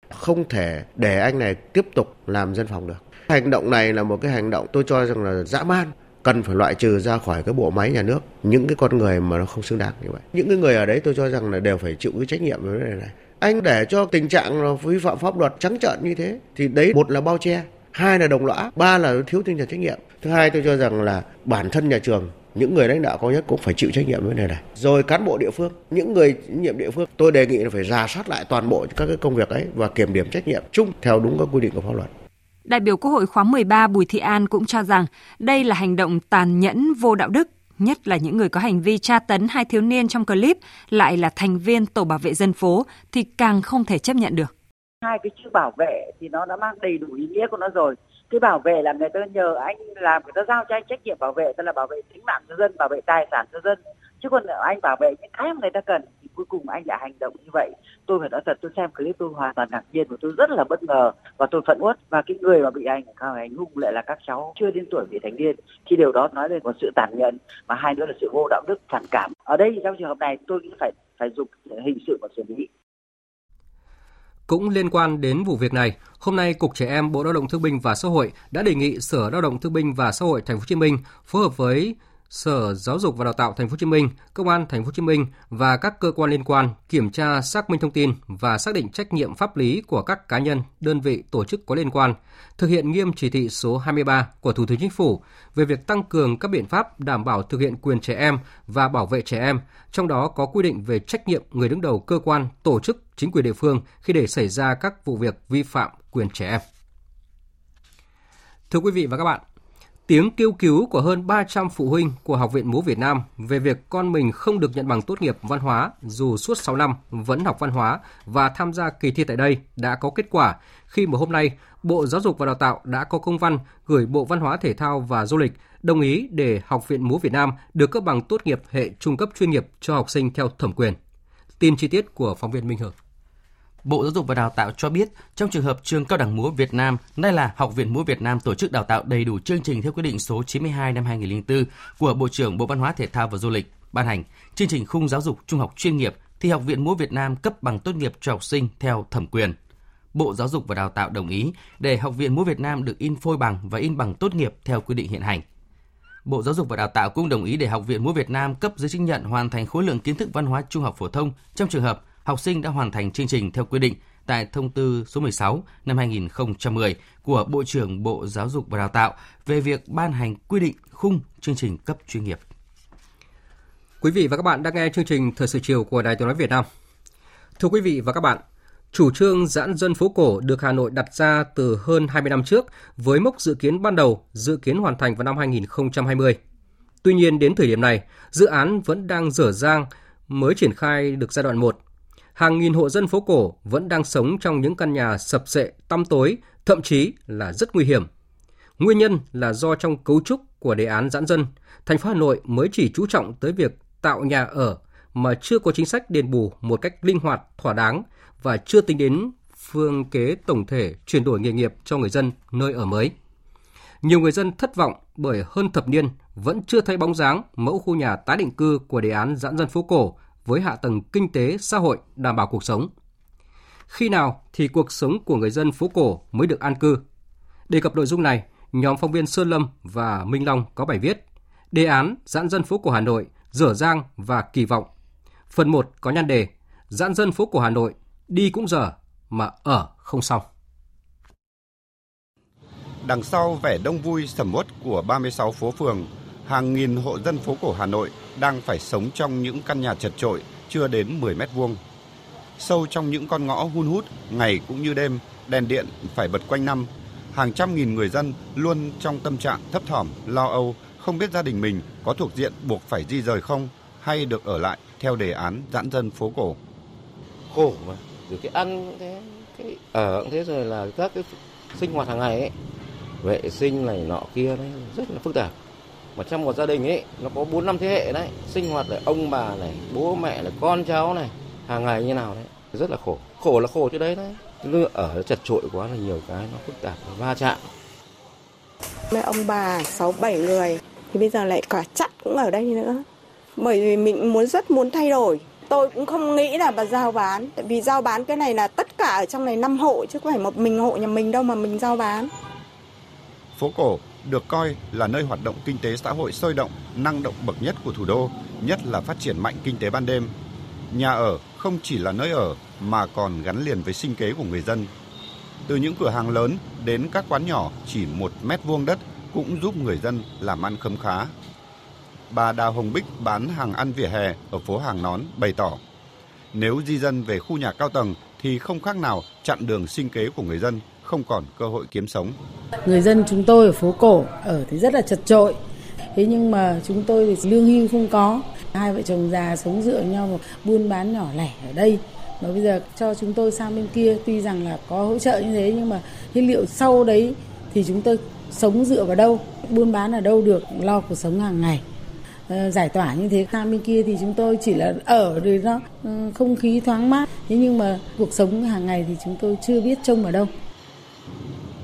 Không thể để anh này tiếp tục làm dân phòng được. Hành động này là một cái hành động tôi cho rằng là dã man, cần phải loại trừ ra khỏi cái bộ máy nhà nước những cái con người mà nó không xứng đáng như vậy. Những cái người ở đấy tôi cho rằng là đều phải chịu cái trách nhiệm với vấn đề này. Anh để cho tình trạng vi phạm pháp luật trắng trợn như thế thì đấy một là bao che, hai là đồng lõa, ba là thiếu tinh thần trách nhiệm. Thứ hai tôi cho rằng là bản thân nhà trường những người lãnh đạo cao nhất cũng phải chịu trách nhiệm với này này. Rồi cán bộ địa phương, những người nhiệm địa phương, tôi đề nghị là phải ra soát lại toàn bộ các cái công việc ấy và kiểm điểm trách nhiệm chung theo đúng các quy định của pháp luật. Đại biểu Quốc hội khóa 13 Bùi Thị An cũng cho rằng đây là hành động tàn nhẫn vô đạo đức, nhất là những người có hành vi tra tấn hai thiếu niên trong clip lại là thành viên tổ bảo vệ dân phố thì càng không thể chấp nhận được. Hai cái chữ bảo vệ thì nó đã mang đầy đủ ý nghĩa của nó rồi cái bảo vệ là người ta nhờ anh làm, người ta giao cho anh trách nhiệm bảo vệ, tức là bảo vệ tính mạng cho dân, bảo vệ tài sản cho dân. Chứ còn anh bảo vệ những cái mà người ta cần thì cuối cùng anh lại hành động như vậy. Tôi phải nói thật, tôi xem clip tôi hoàn toàn ngạc nhiên và tôi rất là bất ngờ và tôi phẫn uất. Và cái người mà bị hành hành hung lại là các cháu chưa đến tuổi vị thành niên. Thì điều đó nói lên một sự tàn nhẫn và hai nữa là sự vô đạo đức phản cảm. Ở đây trong trường hợp này tôi nghĩ phải phải dùng hình sự và xử lý cũng liên quan đến vụ việc này, hôm nay Cục Trẻ em Bộ Lao động Thương binh và Xã hội đã đề nghị Sở Lao động Thương binh và Xã hội Thành phố Hồ Chí Minh phối hợp với Sở Giáo dục và Đào tạo Thành phố Hồ Chí Minh, Công an Thành phố Hồ Chí Minh và các cơ quan liên quan kiểm tra xác minh thông tin và xác định trách nhiệm pháp lý của các cá nhân, đơn vị, tổ chức có liên quan, thực hiện nghiêm chỉ thị số 23 của Thủ tướng Chính phủ về việc tăng cường các biện pháp đảm bảo thực hiện quyền trẻ em và bảo vệ trẻ em, trong đó có quy định về trách nhiệm người đứng đầu cơ quan, tổ chức, chính quyền địa phương khi để xảy ra các vụ việc vi phạm quyền trẻ em. Thưa quý vị và các bạn, Tiếng kêu cứu của hơn 300 phụ huynh của Học viện Múa Việt Nam về việc con mình không được nhận bằng tốt nghiệp văn hóa dù suốt 6 năm vẫn học văn hóa và tham gia kỳ thi tại đây đã có kết quả khi mà hôm nay Bộ Giáo dục và Đào tạo đã có công văn gửi Bộ Văn hóa Thể thao và Du lịch đồng ý để Học viện Múa Việt Nam được cấp bằng tốt nghiệp hệ trung cấp chuyên nghiệp cho học sinh theo thẩm quyền. Tin chi tiết của phóng viên Minh Hường. Bộ Giáo dục và Đào tạo cho biết, trong trường hợp trường Cao đẳng múa Việt Nam, nay là Học viện múa Việt Nam tổ chức đào tạo đầy đủ chương trình theo quyết định số 92 năm 2004 của Bộ trưởng Bộ Văn hóa Thể thao và Du lịch ban hành, chương trình khung giáo dục trung học chuyên nghiệp thì Học viện múa Việt Nam cấp bằng tốt nghiệp cho học sinh theo thẩm quyền. Bộ Giáo dục và Đào tạo đồng ý để Học viện múa Việt Nam được in phôi bằng và in bằng tốt nghiệp theo quy định hiện hành. Bộ Giáo dục và Đào tạo cũng đồng ý để Học viện múa Việt Nam cấp giấy chứng nhận hoàn thành khối lượng kiến thức văn hóa trung học phổ thông trong trường hợp học sinh đã hoàn thành chương trình theo quy định tại thông tư số 16 năm 2010 của Bộ trưởng Bộ Giáo dục và Đào tạo về việc ban hành quy định khung chương trình cấp chuyên nghiệp. Quý vị và các bạn đang nghe chương trình Thời sự chiều của Đài Tiếng nói Việt Nam. Thưa quý vị và các bạn, chủ trương giãn dân phố cổ được Hà Nội đặt ra từ hơn 20 năm trước với mốc dự kiến ban đầu dự kiến hoàn thành vào năm 2020. Tuy nhiên đến thời điểm này, dự án vẫn đang dở dang mới triển khai được giai đoạn 1 hàng nghìn hộ dân phố cổ vẫn đang sống trong những căn nhà sập sệ, tăm tối, thậm chí là rất nguy hiểm. Nguyên nhân là do trong cấu trúc của đề án giãn dân, thành phố Hà Nội mới chỉ chú trọng tới việc tạo nhà ở mà chưa có chính sách đền bù một cách linh hoạt, thỏa đáng và chưa tính đến phương kế tổng thể chuyển đổi nghề nghiệp cho người dân nơi ở mới. Nhiều người dân thất vọng bởi hơn thập niên vẫn chưa thấy bóng dáng mẫu khu nhà tái định cư của đề án giãn dân phố cổ với hạ tầng kinh tế, xã hội đảm bảo cuộc sống. Khi nào thì cuộc sống của người dân phố cổ mới được an cư? Đề cập nội dung này, nhóm phóng viên Sơn Lâm và Minh Long có bài viết Đề án giãn dân phố cổ Hà Nội, dở dang và kỳ vọng. Phần 1 có nhan đề Giãn dân phố cổ Hà Nội, đi cũng dở mà ở không xong. Đằng sau vẻ đông vui sầm uất của 36 phố phường, hàng nghìn hộ dân phố cổ Hà Nội đang phải sống trong những căn nhà chật trội chưa đến 10 mét vuông. Sâu trong những con ngõ hun hút, ngày cũng như đêm, đèn điện phải bật quanh năm. Hàng trăm nghìn người dân luôn trong tâm trạng thấp thỏm, lo âu, không biết gia đình mình có thuộc diện buộc phải di rời không hay được ở lại theo đề án giãn dân phố cổ. Khổ mà, rồi cái ăn thế, cái ở thế rồi là các cái sinh hoạt hàng ngày ấy, vệ sinh này nọ kia đấy rất là phức tạp mà trong một gia đình ấy nó có bốn năm thế hệ đấy sinh hoạt là ông bà này bố mẹ là con cháu này hàng ngày như nào đấy rất là khổ. Khổ là khổ chứ đấy đấy. Nước ở chật trội quá là nhiều cái nó phức tạp va chạm. Mấy ông bà sáu bảy người thì bây giờ lại cả chặt cũng ở đây nữa. Bởi vì mình muốn rất muốn thay đổi. Tôi cũng không nghĩ là bà giao bán. Tại vì giao bán cái này là tất cả ở trong này năm hộ chứ không phải một mình hộ nhà mình đâu mà mình giao bán. Phố cổ được coi là nơi hoạt động kinh tế xã hội sôi động, năng động bậc nhất của thủ đô, nhất là phát triển mạnh kinh tế ban đêm. Nhà ở không chỉ là nơi ở mà còn gắn liền với sinh kế của người dân. Từ những cửa hàng lớn đến các quán nhỏ chỉ một mét vuông đất cũng giúp người dân làm ăn khấm khá. Bà Đào Hồng Bích bán hàng ăn vỉa hè ở phố Hàng Nón bày tỏ, nếu di dân về khu nhà cao tầng thì không khác nào chặn đường sinh kế của người dân, không còn cơ hội kiếm sống. Người dân chúng tôi ở phố cổ ở thì rất là chật trội. Thế nhưng mà chúng tôi thì lương hưu không có. Hai vợ chồng già sống dựa nhau một buôn bán nhỏ lẻ ở đây. Mà bây giờ cho chúng tôi sang bên kia tuy rằng là có hỗ trợ như thế nhưng mà cái liệu sau đấy thì chúng tôi sống dựa vào đâu, buôn bán ở đâu được lo cuộc sống hàng ngày. Ờ, giải tỏa như thế sang bên kia thì chúng tôi chỉ là ở rồi nó ừ, không khí thoáng mát thế nhưng mà cuộc sống hàng ngày thì chúng tôi chưa biết trông ở đâu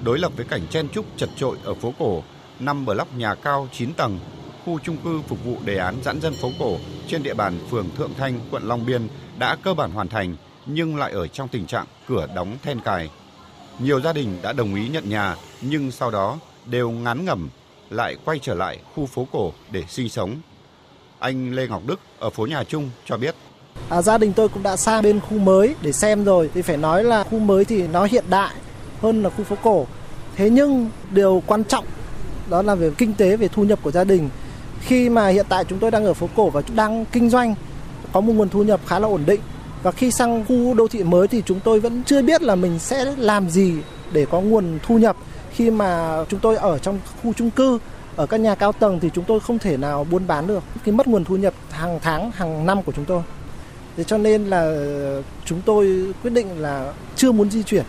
đối lập với cảnh chen trúc chật trội ở phố cổ, năm block nhà cao 9 tầng, khu trung cư phục vụ đề án giãn dân phố cổ trên địa bàn phường Thượng Thanh, quận Long Biên đã cơ bản hoàn thành nhưng lại ở trong tình trạng cửa đóng then cài. Nhiều gia đình đã đồng ý nhận nhà nhưng sau đó đều ngán ngẩm lại quay trở lại khu phố cổ để sinh sống. Anh Lê Ngọc Đức ở phố Nhà Trung cho biết. À, gia đình tôi cũng đã sang bên khu mới để xem rồi thì phải nói là khu mới thì nó hiện đại hơn là khu phố cổ. Thế nhưng điều quan trọng đó là về kinh tế, về thu nhập của gia đình. Khi mà hiện tại chúng tôi đang ở phố cổ và đang kinh doanh, có một nguồn thu nhập khá là ổn định. Và khi sang khu đô thị mới thì chúng tôi vẫn chưa biết là mình sẽ làm gì để có nguồn thu nhập. Khi mà chúng tôi ở trong khu chung cư, ở các nhà cao tầng thì chúng tôi không thể nào buôn bán được. Cái mất nguồn thu nhập hàng tháng, hàng năm của chúng tôi. Thế cho nên là chúng tôi quyết định là chưa muốn di chuyển.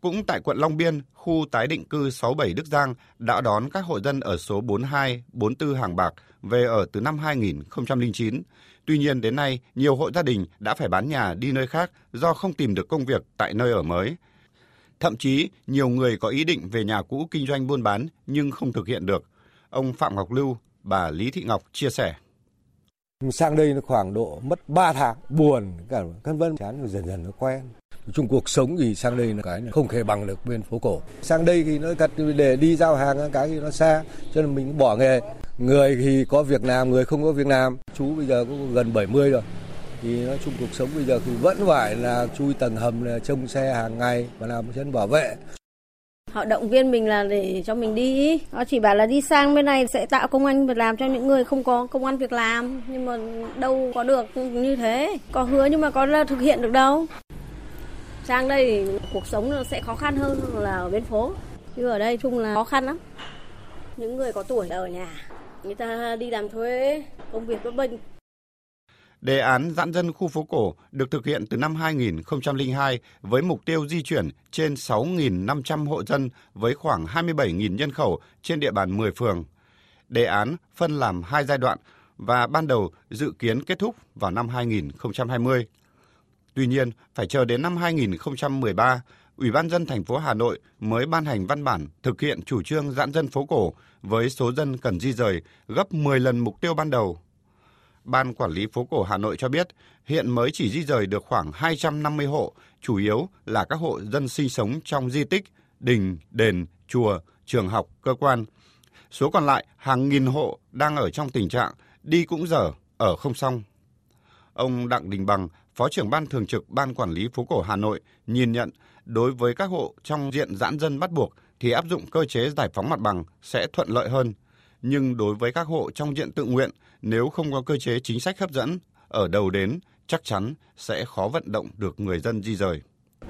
Cũng tại quận Long Biên, khu tái định cư 67 Đức Giang đã đón các hộ dân ở số 42, 44 Hàng Bạc về ở từ năm 2009. Tuy nhiên đến nay, nhiều hộ gia đình đã phải bán nhà đi nơi khác do không tìm được công việc tại nơi ở mới. Thậm chí, nhiều người có ý định về nhà cũ kinh doanh buôn bán nhưng không thực hiện được. Ông Phạm Ngọc Lưu, bà Lý Thị Ngọc chia sẻ. Sang đây nó khoảng độ mất 3 tháng, buồn, cả vân vân, chán dần dần nó quen chung cuộc sống thì sang đây là cái không thể bằng được bên phố cổ. Sang đây thì nó thật để đi giao hàng cái thì nó xa, cho nên mình bỏ nghề. Người thì có việc làm, người không có việc làm. Chú bây giờ cũng gần 70 rồi. Thì nói chung cuộc sống bây giờ thì vẫn phải là chui tầng hầm, là trông xe hàng ngày và làm chân bảo vệ. Họ động viên mình là để cho mình đi họ chỉ bảo là đi sang bên này sẽ tạo công an việc làm cho những người không có công an việc làm. Nhưng mà đâu có được như thế, có hứa nhưng mà có là thực hiện được đâu sang đây thì cuộc sống nó sẽ khó khăn hơn là ở bên phố chứ ở đây chung là khó khăn lắm những người có tuổi ở nhà, người ta đi làm thuê, công việc bất bình Đề án giãn dân khu phố cổ được thực hiện từ năm 2002 với mục tiêu di chuyển trên 6.500 hộ dân với khoảng 27.000 nhân khẩu trên địa bàn 10 phường. Đề án phân làm hai giai đoạn và ban đầu dự kiến kết thúc vào năm 2020. Tuy nhiên, phải chờ đến năm 2013, Ủy ban dân thành phố Hà Nội mới ban hành văn bản thực hiện chủ trương giãn dân phố cổ với số dân cần di rời gấp 10 lần mục tiêu ban đầu. Ban quản lý phố cổ Hà Nội cho biết, hiện mới chỉ di rời được khoảng 250 hộ, chủ yếu là các hộ dân sinh sống trong di tích, đình, đền, chùa, trường học, cơ quan. Số còn lại hàng nghìn hộ đang ở trong tình trạng đi cũng dở, ở không xong. Ông Đặng Đình Bằng, Phó trưởng ban thường trực Ban quản lý phố cổ Hà Nội nhìn nhận đối với các hộ trong diện giãn dân bắt buộc thì áp dụng cơ chế giải phóng mặt bằng sẽ thuận lợi hơn. Nhưng đối với các hộ trong diện tự nguyện, nếu không có cơ chế chính sách hấp dẫn, ở đầu đến chắc chắn sẽ khó vận động được người dân di rời.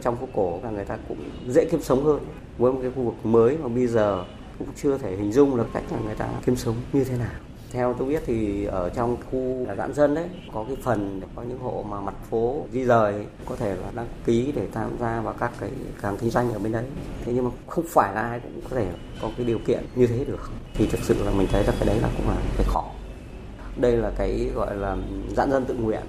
Trong phố cổ là người ta cũng dễ kiếm sống hơn với một cái khu vực mới mà bây giờ cũng chưa thể hình dung được cách là người ta kiếm sống như thế nào theo tôi biết thì ở trong khu giãn dân đấy, có cái phần, có những hộ mà mặt phố di rời có thể là đăng ký để tham gia vào các cái càng kinh doanh ở bên đấy. Thế nhưng mà không phải là ai cũng có thể có cái điều kiện như thế được. Thì thực sự là mình thấy là cái đấy là cũng là cái khó. Đây là cái gọi là giãn dân tự nguyện.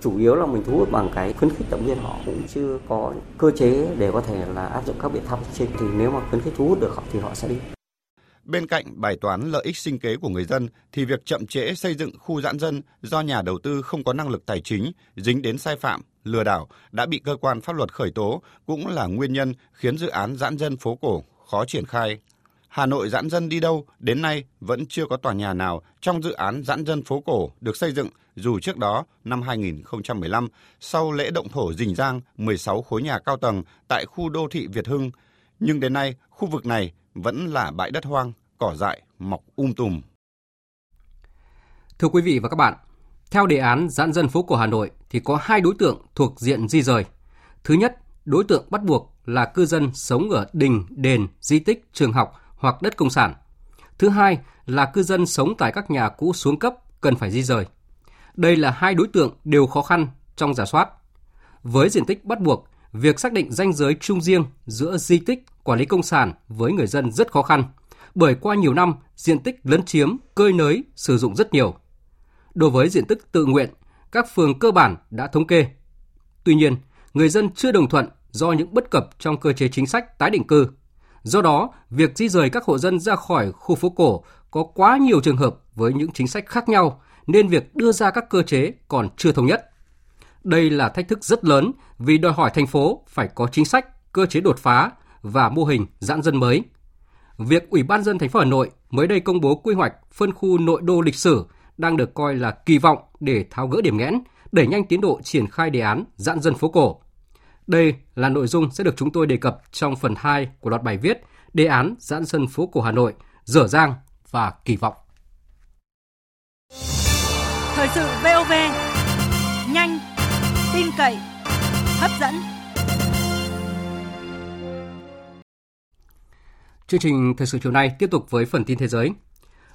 Chủ yếu là mình thu hút bằng cái khuyến khích động viên họ, cũng chưa có cơ chế để có thể là áp dụng các biện pháp trên. Thì nếu mà khuyến khích thu hút được họ thì họ sẽ đi. Bên cạnh bài toán lợi ích sinh kế của người dân thì việc chậm trễ xây dựng khu giãn dân do nhà đầu tư không có năng lực tài chính, dính đến sai phạm, lừa đảo đã bị cơ quan pháp luật khởi tố cũng là nguyên nhân khiến dự án giãn dân phố cổ khó triển khai. Hà Nội giãn dân đi đâu, đến nay vẫn chưa có tòa nhà nào trong dự án giãn dân phố cổ được xây dựng dù trước đó năm 2015, sau lễ động thổ rình rang 16 khối nhà cao tầng tại khu đô thị Việt Hưng, nhưng đến nay khu vực này vẫn là bãi đất hoang, cỏ dại mọc um tùm. Thưa quý vị và các bạn, theo đề án giãn dân phố cổ Hà Nội thì có hai đối tượng thuộc diện di rời. Thứ nhất, đối tượng bắt buộc là cư dân sống ở đình, đền, di tích, trường học hoặc đất công sản. Thứ hai là cư dân sống tại các nhà cũ xuống cấp cần phải di rời. Đây là hai đối tượng đều khó khăn trong giả soát. Với diện tích bắt buộc, việc xác định danh giới chung riêng giữa di tích, quản lý công sản với người dân rất khó khăn, bởi qua nhiều năm diện tích lấn chiếm, cơi nới, sử dụng rất nhiều. Đối với diện tích tự nguyện, các phường cơ bản đã thống kê. Tuy nhiên, người dân chưa đồng thuận do những bất cập trong cơ chế chính sách tái định cư. Do đó, việc di rời các hộ dân ra khỏi khu phố cổ có quá nhiều trường hợp với những chính sách khác nhau nên việc đưa ra các cơ chế còn chưa thống nhất. Đây là thách thức rất lớn vì đòi hỏi thành phố phải có chính sách, cơ chế đột phá và mô hình giãn dân mới. Việc Ủy ban dân thành phố Hà Nội mới đây công bố quy hoạch phân khu nội đô lịch sử đang được coi là kỳ vọng để tháo gỡ điểm nghẽn, đẩy nhanh tiến độ triển khai đề án giãn dân phố cổ. Đây là nội dung sẽ được chúng tôi đề cập trong phần 2 của loạt bài viết Đề án giãn dân phố cổ Hà Nội, dở dang và kỳ vọng. Thời sự VOV, nhanh, tin cậy, hấp dẫn. Chương trình thời sự chiều nay tiếp tục với phần tin thế giới.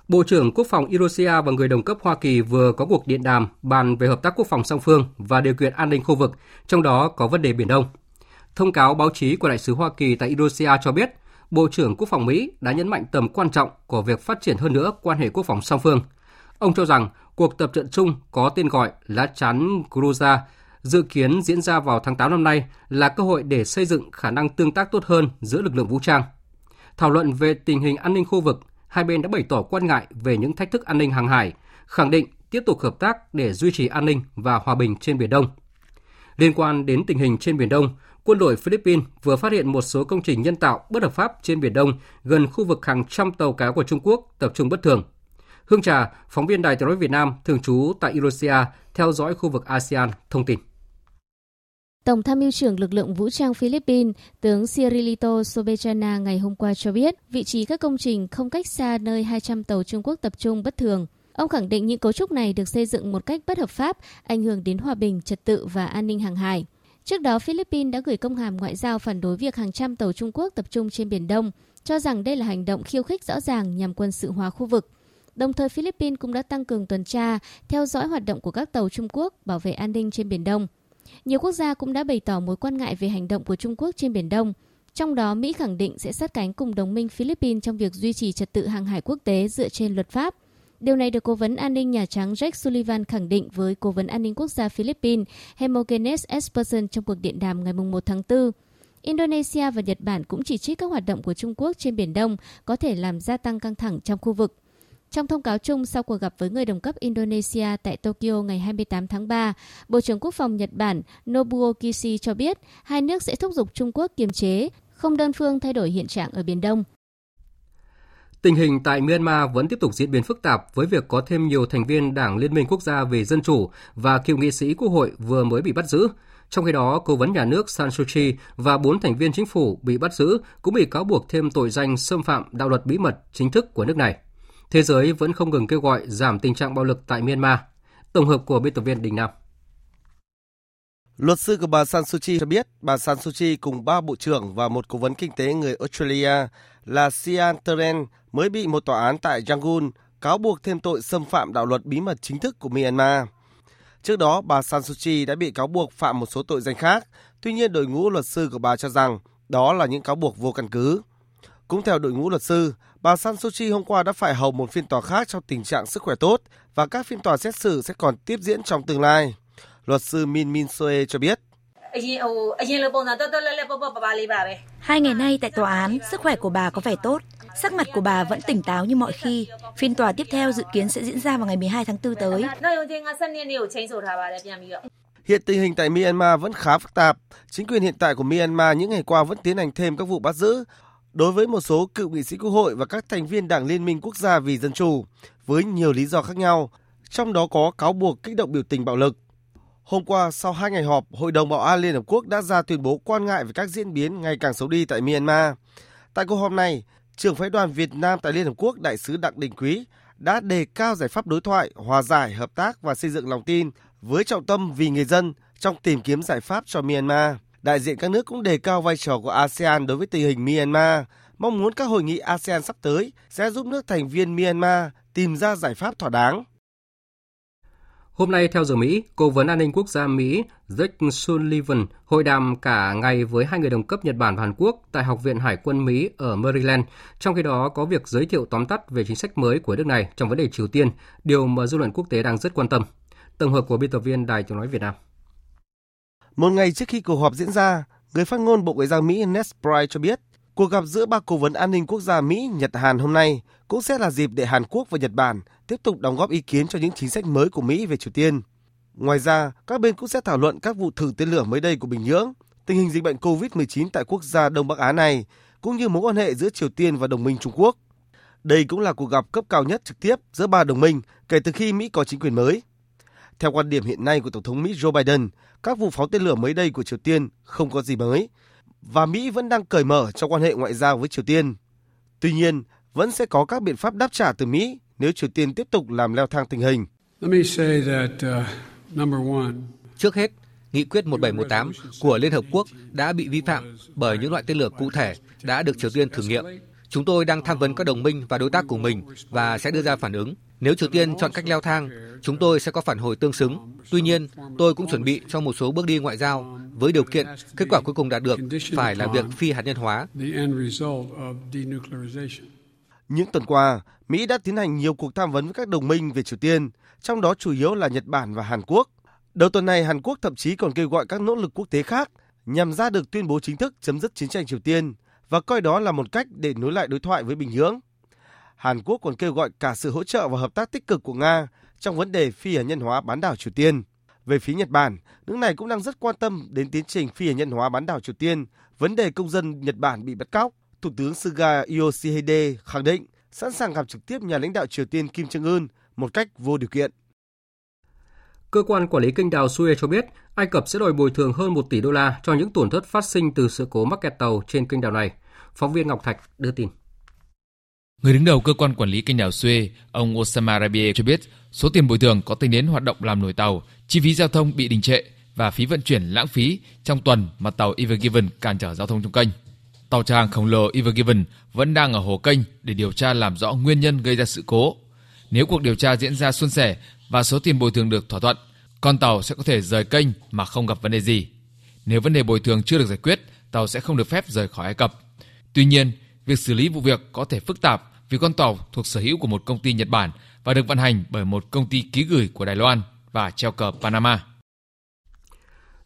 Bộ trưởng Quốc phòng Indonesia và người đồng cấp Hoa Kỳ vừa có cuộc điện đàm bàn về hợp tác quốc phòng song phương và điều kiện an ninh khu vực, trong đó có vấn đề Biển Đông. Thông cáo báo chí của Đại sứ Hoa Kỳ tại Indonesia cho biết, Bộ trưởng Quốc phòng Mỹ đã nhấn mạnh tầm quan trọng của việc phát triển hơn nữa quan hệ quốc phòng song phương. Ông cho rằng cuộc tập trận chung có tên gọi Lá chắn Gruza dự kiến diễn ra vào tháng 8 năm nay là cơ hội để xây dựng khả năng tương tác tốt hơn giữa lực lượng vũ trang. Thảo luận về tình hình an ninh khu vực, hai bên đã bày tỏ quan ngại về những thách thức an ninh hàng hải, khẳng định tiếp tục hợp tác để duy trì an ninh và hòa bình trên Biển Đông. Liên quan đến tình hình trên Biển Đông, quân đội Philippines vừa phát hiện một số công trình nhân tạo bất hợp pháp trên Biển Đông gần khu vực hàng trăm tàu cá của Trung Quốc tập trung bất thường. Hương Trà, phóng viên Đài tiếng nói Việt Nam thường trú tại Indonesia, theo dõi khu vực ASEAN, thông tin. Tổng tham mưu trưởng lực lượng vũ trang Philippines, tướng Cirilito Sobechana ngày hôm qua cho biết vị trí các công trình không cách xa nơi 200 tàu Trung Quốc tập trung bất thường. Ông khẳng định những cấu trúc này được xây dựng một cách bất hợp pháp, ảnh hưởng đến hòa bình, trật tự và an ninh hàng hải. Trước đó, Philippines đã gửi công hàm ngoại giao phản đối việc hàng trăm tàu Trung Quốc tập trung trên Biển Đông, cho rằng đây là hành động khiêu khích rõ ràng nhằm quân sự hóa khu vực. Đồng thời, Philippines cũng đã tăng cường tuần tra, theo dõi hoạt động của các tàu Trung Quốc, bảo vệ an ninh trên Biển Đông. Nhiều quốc gia cũng đã bày tỏ mối quan ngại về hành động của Trung Quốc trên Biển Đông. Trong đó, Mỹ khẳng định sẽ sát cánh cùng đồng minh Philippines trong việc duy trì trật tự hàng hải quốc tế dựa trên luật pháp. Điều này được Cố vấn An ninh Nhà Trắng Jake Sullivan khẳng định với Cố vấn An ninh Quốc gia Philippines Hemogenes Esperson trong cuộc điện đàm ngày 1 tháng 4. Indonesia và Nhật Bản cũng chỉ trích các hoạt động của Trung Quốc trên Biển Đông có thể làm gia tăng căng thẳng trong khu vực. Trong thông cáo chung sau cuộc gặp với người đồng cấp Indonesia tại Tokyo ngày 28 tháng 3, Bộ trưởng Quốc phòng Nhật Bản Nobuo Kishi cho biết hai nước sẽ thúc giục Trung Quốc kiềm chế, không đơn phương thay đổi hiện trạng ở Biển Đông. Tình hình tại Myanmar vẫn tiếp tục diễn biến phức tạp với việc có thêm nhiều thành viên Đảng Liên minh Quốc gia về Dân chủ và cựu nghị sĩ Quốc hội vừa mới bị bắt giữ. Trong khi đó, cố vấn nhà nước San Suu Kyi và bốn thành viên chính phủ bị bắt giữ cũng bị cáo buộc thêm tội danh xâm phạm đạo luật bí mật chính thức của nước này. Thế giới vẫn không ngừng kêu gọi giảm tình trạng bạo lực tại Myanmar. Tổng hợp của biên tập viên Đình Nam. Luật sư của bà San Suu Kyi cho biết bà San Suu Kyi cùng ba bộ trưởng và một cố vấn kinh tế người Australia là Sian Teren mới bị một tòa án tại Yangon cáo buộc thêm tội xâm phạm đạo luật bí mật chính thức của Myanmar. Trước đó, bà San Suu Kyi đã bị cáo buộc phạm một số tội danh khác, tuy nhiên đội ngũ luật sư của bà cho rằng đó là những cáo buộc vô căn cứ. Cũng theo đội ngũ luật sư, bà San Suu Kyi hôm qua đã phải hầu một phiên tòa khác trong tình trạng sức khỏe tốt và các phiên tòa xét xử sẽ còn tiếp diễn trong tương lai. luật sư Min Min Soe cho biết. Hai ngày nay tại tòa án, sức khỏe của bà có vẻ tốt. Sắc mặt của bà vẫn tỉnh táo như mọi khi. Phiên tòa tiếp theo dự kiến sẽ diễn ra vào ngày 12 tháng 4 tới. Hiện tình hình tại Myanmar vẫn khá phức tạp. Chính quyền hiện tại của Myanmar những ngày qua vẫn tiến hành thêm các vụ bắt giữ đối với một số cựu nghị sĩ quốc hội và các thành viên Đảng Liên minh Quốc gia vì Dân chủ với nhiều lý do khác nhau, trong đó có cáo buộc kích động biểu tình bạo lực. Hôm qua, sau hai ngày họp, Hội đồng Bảo an Liên Hợp Quốc đã ra tuyên bố quan ngại về các diễn biến ngày càng xấu đi tại Myanmar. Tại cuộc họp này, trưởng phái đoàn Việt Nam tại Liên Hợp Quốc Đại sứ Đặng Đình Quý đã đề cao giải pháp đối thoại, hòa giải, hợp tác và xây dựng lòng tin với trọng tâm vì người dân trong tìm kiếm giải pháp cho Myanmar. Đại diện các nước cũng đề cao vai trò của ASEAN đối với tình hình Myanmar, mong muốn các hội nghị ASEAN sắp tới sẽ giúp nước thành viên Myanmar tìm ra giải pháp thỏa đáng. Hôm nay, theo giờ Mỹ, Cố vấn an ninh quốc gia Mỹ Jake Sullivan hội đàm cả ngày với hai người đồng cấp Nhật Bản và Hàn Quốc tại Học viện Hải quân Mỹ ở Maryland. Trong khi đó, có việc giới thiệu tóm tắt về chính sách mới của nước này trong vấn đề Triều Tiên, điều mà dư luận quốc tế đang rất quan tâm. Tổng hợp của biên tập viên Đài tiếng nói Việt Nam. Một ngày trước khi cuộc họp diễn ra, người phát ngôn Bộ Ngoại giao Mỹ Ned Price cho biết cuộc gặp giữa ba cố vấn an ninh quốc gia Mỹ, Nhật, Hàn hôm nay cũng sẽ là dịp để Hàn Quốc và Nhật Bản tiếp tục đóng góp ý kiến cho những chính sách mới của Mỹ về Triều Tiên. Ngoài ra, các bên cũng sẽ thảo luận các vụ thử tên lửa mới đây của Bình Nhưỡng, tình hình dịch bệnh COVID-19 tại quốc gia Đông Bắc Á này, cũng như mối quan hệ giữa Triều Tiên và đồng minh Trung Quốc. Đây cũng là cuộc gặp cấp cao nhất trực tiếp giữa ba đồng minh kể từ khi Mỹ có chính quyền mới. Theo quan điểm hiện nay của Tổng thống Mỹ Joe Biden, các vụ phóng tên lửa mới đây của Triều Tiên không có gì mới, và Mỹ vẫn đang cởi mở trong quan hệ ngoại giao với Triều Tiên. Tuy nhiên, vẫn sẽ có các biện pháp đáp trả từ Mỹ nếu Triều Tiên tiếp tục làm leo thang tình hình. Uh, Trước hết, Nghị quyết 1718 của Liên Hợp Quốc đã bị vi phạm bởi những loại tên lửa cụ thể đã được Triều Tiên thử nghiệm. Chúng tôi đang tham vấn các đồng minh và đối tác của mình và sẽ đưa ra phản ứng. Nếu Triều Tiên chọn cách leo thang, chúng tôi sẽ có phản hồi tương xứng. Tuy nhiên, tôi cũng chuẩn bị cho một số bước đi ngoại giao với điều kiện kết quả cuối cùng đạt được phải là việc phi hạt nhân hóa. Những tuần qua, Mỹ đã tiến hành nhiều cuộc tham vấn với các đồng minh về Triều Tiên, trong đó chủ yếu là Nhật Bản và Hàn Quốc. Đầu tuần này, Hàn Quốc thậm chí còn kêu gọi các nỗ lực quốc tế khác nhằm ra được tuyên bố chính thức chấm dứt chiến tranh Triều Tiên và coi đó là một cách để nối lại đối thoại với Bình Nhưỡng. Hàn Quốc còn kêu gọi cả sự hỗ trợ và hợp tác tích cực của Nga trong vấn đề phi hạt nhân hóa bán đảo Triều Tiên. Về phía Nhật Bản, nước này cũng đang rất quan tâm đến tiến trình phi hạt nhân hóa bán đảo Triều Tiên, vấn đề công dân Nhật Bản bị bắt cóc. Thủ tướng Suga Yoshihide khẳng định sẵn sàng gặp trực tiếp nhà lãnh đạo Triều Tiên Kim Jong Un một cách vô điều kiện. Cơ quan quản lý kênh đào Suez cho biết Ai Cập sẽ đòi bồi thường hơn 1 tỷ đô la cho những tổn thất phát sinh từ sự cố mắc kẹt tàu trên kênh đào này. Phóng viên Ngọc Thạch đưa tin. Người đứng đầu cơ quan quản lý kênh đảo Suez, ông Osama Rabie cho biết số tiền bồi thường có tính đến hoạt động làm nổi tàu, chi phí giao thông bị đình trệ và phí vận chuyển lãng phí trong tuần mà tàu Ever Given cản trở giao thông trong kênh. Tàu trang khổng lồ Ever Given vẫn đang ở hồ kênh để điều tra làm rõ nguyên nhân gây ra sự cố. Nếu cuộc điều tra diễn ra suôn sẻ và số tiền bồi thường được thỏa thuận, con tàu sẽ có thể rời kênh mà không gặp vấn đề gì. Nếu vấn đề bồi thường chưa được giải quyết, tàu sẽ không được phép rời khỏi Ai Cập. Tuy nhiên, việc xử lý vụ việc có thể phức tạp vì con tàu thuộc sở hữu của một công ty Nhật Bản và được vận hành bởi một công ty ký gửi của Đài Loan và treo cờ Panama.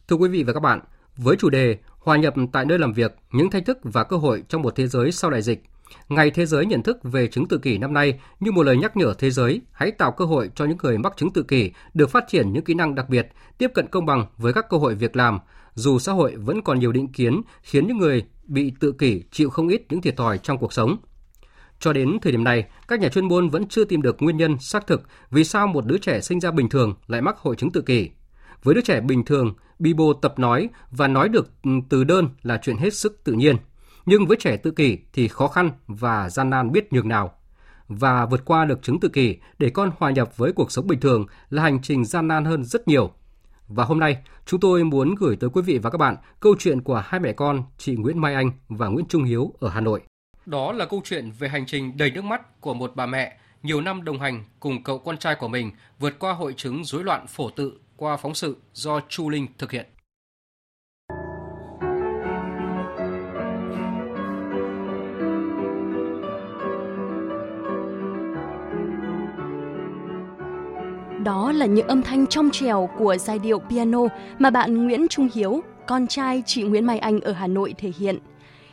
Thưa quý vị và các bạn, với chủ đề Hòa nhập tại nơi làm việc, những thách thức và cơ hội trong một thế giới sau đại dịch, Ngày Thế giới nhận thức về chứng tự kỷ năm nay như một lời nhắc nhở thế giới hãy tạo cơ hội cho những người mắc chứng tự kỷ được phát triển những kỹ năng đặc biệt, tiếp cận công bằng với các cơ hội việc làm, dù xã hội vẫn còn nhiều định kiến khiến những người bị tự kỷ chịu không ít những thiệt thòi trong cuộc sống. Cho đến thời điểm này, các nhà chuyên môn vẫn chưa tìm được nguyên nhân xác thực vì sao một đứa trẻ sinh ra bình thường lại mắc hội chứng tự kỷ. Với đứa trẻ bình thường, Bibo tập nói và nói được ừ, từ đơn là chuyện hết sức tự nhiên. Nhưng với trẻ tự kỷ thì khó khăn và gian nan biết nhường nào. Và vượt qua được chứng tự kỷ để con hòa nhập với cuộc sống bình thường là hành trình gian nan hơn rất nhiều. Và hôm nay, chúng tôi muốn gửi tới quý vị và các bạn câu chuyện của hai mẹ con chị Nguyễn Mai Anh và Nguyễn Trung Hiếu ở Hà Nội. Đó là câu chuyện về hành trình đầy nước mắt của một bà mẹ nhiều năm đồng hành cùng cậu con trai của mình vượt qua hội chứng rối loạn phổ tự qua phóng sự do Chu Linh thực hiện. đó là những âm thanh trong trèo của giai điệu piano mà bạn Nguyễn Trung Hiếu, con trai chị Nguyễn Mai Anh ở Hà Nội thể hiện.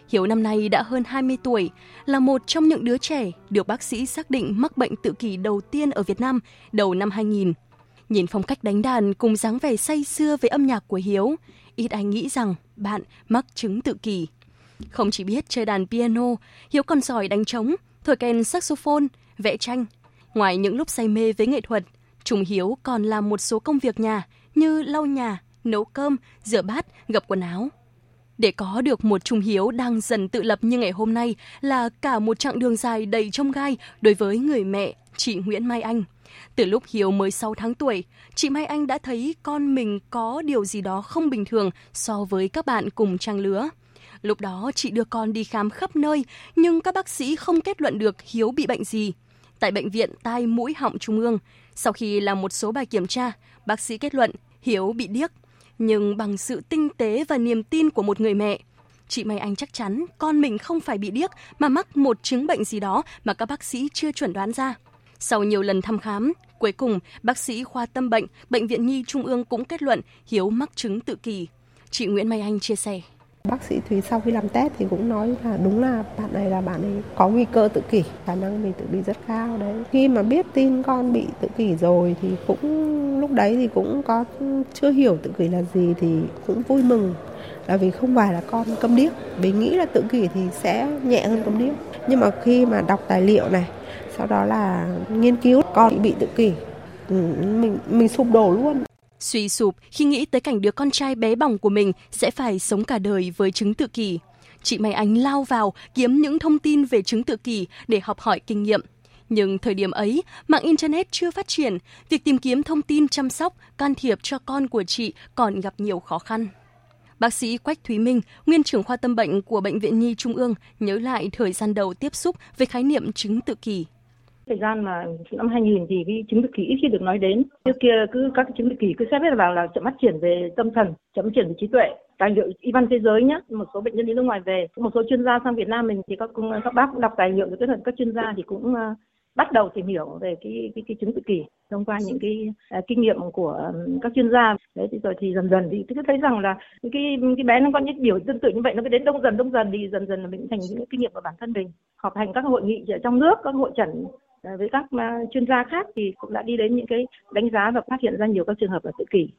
Hiếu năm nay đã hơn 20 tuổi, là một trong những đứa trẻ được bác sĩ xác định mắc bệnh tự kỷ đầu tiên ở Việt Nam đầu năm 2000. Nhìn phong cách đánh đàn cùng dáng vẻ say xưa với âm nhạc của Hiếu, ít ai nghĩ rằng bạn mắc chứng tự kỷ. Không chỉ biết chơi đàn piano, Hiếu còn giỏi đánh trống, thổi kèn saxophone, vẽ tranh. Ngoài những lúc say mê với nghệ thuật, Trung Hiếu còn làm một số công việc nhà như lau nhà, nấu cơm, rửa bát, gập quần áo. Để có được một Trung Hiếu đang dần tự lập như ngày hôm nay là cả một chặng đường dài đầy trông gai đối với người mẹ, chị Nguyễn Mai Anh. Từ lúc Hiếu mới 6 tháng tuổi, chị Mai Anh đã thấy con mình có điều gì đó không bình thường so với các bạn cùng trang lứa. Lúc đó chị đưa con đi khám khắp nơi, nhưng các bác sĩ không kết luận được Hiếu bị bệnh gì. Tại bệnh viện tai mũi họng trung ương, sau khi làm một số bài kiểm tra, bác sĩ kết luận Hiếu bị điếc. Nhưng bằng sự tinh tế và niềm tin của một người mẹ, chị Mai Anh chắc chắn con mình không phải bị điếc mà mắc một chứng bệnh gì đó mà các bác sĩ chưa chuẩn đoán ra. Sau nhiều lần thăm khám, cuối cùng bác sĩ khoa tâm bệnh, Bệnh viện Nhi Trung ương cũng kết luận Hiếu mắc chứng tự kỷ. Chị Nguyễn Mai Anh chia sẻ. Bác sĩ Thúy sau khi làm test thì cũng nói là đúng là bạn này là bạn ấy có nguy cơ tự kỷ, khả năng mình tự kỷ rất cao đấy. Khi mà biết tin con bị tự kỷ rồi thì cũng lúc đấy thì cũng có chưa hiểu tự kỷ là gì thì cũng vui mừng. Là vì không phải là con câm điếc vì nghĩ là tự kỷ thì sẽ nhẹ hơn câm điếc. Nhưng mà khi mà đọc tài liệu này sau đó là nghiên cứu con bị tự kỷ. Ừ, mình mình sụp đổ luôn suy sụp khi nghĩ tới cảnh đứa con trai bé bỏng của mình sẽ phải sống cả đời với chứng tự kỷ. Chị Mai Ánh lao vào kiếm những thông tin về chứng tự kỷ để học hỏi kinh nghiệm. Nhưng thời điểm ấy, mạng Internet chưa phát triển, việc tìm kiếm thông tin chăm sóc, can thiệp cho con của chị còn gặp nhiều khó khăn. Bác sĩ Quách Thúy Minh, nguyên trưởng khoa tâm bệnh của Bệnh viện Nhi Trung ương, nhớ lại thời gian đầu tiếp xúc với khái niệm chứng tự kỷ. Thời gian mà năm 2000 thì cái chứng tự kỷ ít khi được nói đến. Trước kia cứ các chứng tự kỷ cứ xét hết vào là chậm phát triển về tâm thần, chậm phát triển về trí tuệ. Tài liệu y văn thế giới nhé, một số bệnh nhân đi nước ngoài về, một số chuyên gia sang Việt Nam mình thì các các bác đọc tài liệu rồi kết hợp các chuyên gia thì cũng ờ, bắt đầu tìm hiểu về cái cái, cái chứng tự kỷ thông qua những cái uh, kinh nghiệm của các chuyên gia đấy thì rồi thì dần dần thì cứ thấy rằng là cái cái bé nó có những biểu tương tự như vậy nó cứ đến đông dần đông dần thì dần dần là mình thành những kinh nghiệm của bản thân mình họp hành các hội nghị ở trong nước các hội chẩn Ờ, với các ờ, chuyên gia khác thì cũng đã đi đến những cái đánh giá và phát hiện ra nhiều các trường hợp là tự kỷ.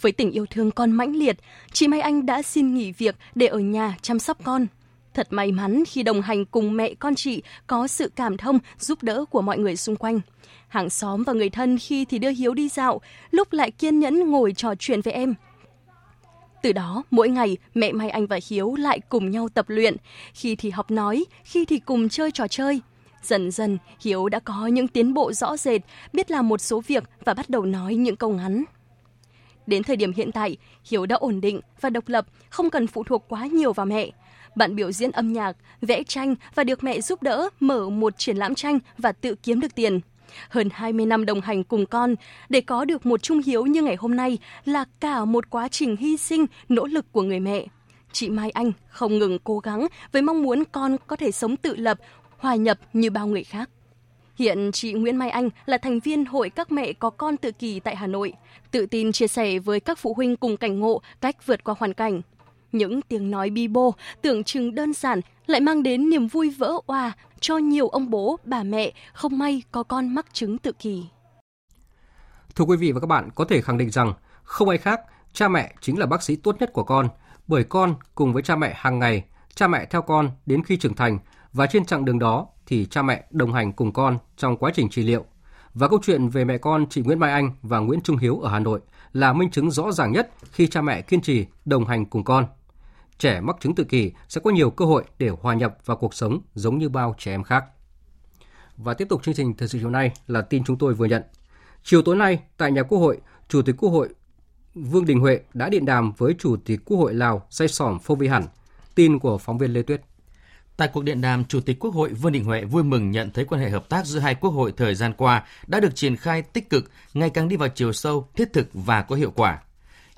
Với tình yêu thương con mãnh liệt, chị Mai Anh đã xin nghỉ việc để ở nhà chăm sóc con. Thật may mắn khi đồng hành cùng mẹ con chị có sự cảm thông, giúp đỡ của mọi người xung quanh. Hàng xóm và người thân khi thì đưa Hiếu đi dạo, lúc lại kiên nhẫn ngồi trò chuyện với em. Từ đó, mỗi ngày, mẹ Mai Anh và Hiếu lại cùng nhau tập luyện, khi thì học nói, khi thì cùng chơi trò chơi – Dần dần, Hiếu đã có những tiến bộ rõ rệt, biết làm một số việc và bắt đầu nói những câu ngắn. Đến thời điểm hiện tại, Hiếu đã ổn định và độc lập, không cần phụ thuộc quá nhiều vào mẹ. Bạn biểu diễn âm nhạc, vẽ tranh và được mẹ giúp đỡ mở một triển lãm tranh và tự kiếm được tiền. Hơn 20 năm đồng hành cùng con, để có được một Trung Hiếu như ngày hôm nay là cả một quá trình hy sinh, nỗ lực của người mẹ. Chị Mai Anh không ngừng cố gắng với mong muốn con có thể sống tự lập, hòa nhập như bao người khác. Hiện chị Nguyễn Mai Anh là thành viên Hội các mẹ có con tự kỷ tại Hà Nội, tự tin chia sẻ với các phụ huynh cùng cảnh ngộ cách vượt qua hoàn cảnh. Những tiếng nói bi bô, tưởng chừng đơn giản lại mang đến niềm vui vỡ òa cho nhiều ông bố, bà mẹ không may có con mắc chứng tự kỷ. Thưa quý vị và các bạn, có thể khẳng định rằng không ai khác, cha mẹ chính là bác sĩ tốt nhất của con, bởi con cùng với cha mẹ hàng ngày, cha mẹ theo con đến khi trưởng thành và trên chặng đường đó thì cha mẹ đồng hành cùng con trong quá trình trị liệu. Và câu chuyện về mẹ con chị Nguyễn Mai Anh và Nguyễn Trung Hiếu ở Hà Nội là minh chứng rõ ràng nhất khi cha mẹ kiên trì đồng hành cùng con. Trẻ mắc chứng tự kỷ sẽ có nhiều cơ hội để hòa nhập vào cuộc sống giống như bao trẻ em khác. Và tiếp tục chương trình thời sự chiều nay là tin chúng tôi vừa nhận. Chiều tối nay tại nhà Quốc hội, Chủ tịch Quốc hội Vương Đình Huệ đã điện đàm với Chủ tịch Quốc hội Lào Say Sỏm Phô Vi Hẳn. Tin của phóng viên Lê Tuyết. Tại cuộc điện đàm, Chủ tịch Quốc hội Vương Đình Huệ vui mừng nhận thấy quan hệ hợp tác giữa hai quốc hội thời gian qua đã được triển khai tích cực, ngày càng đi vào chiều sâu, thiết thực và có hiệu quả.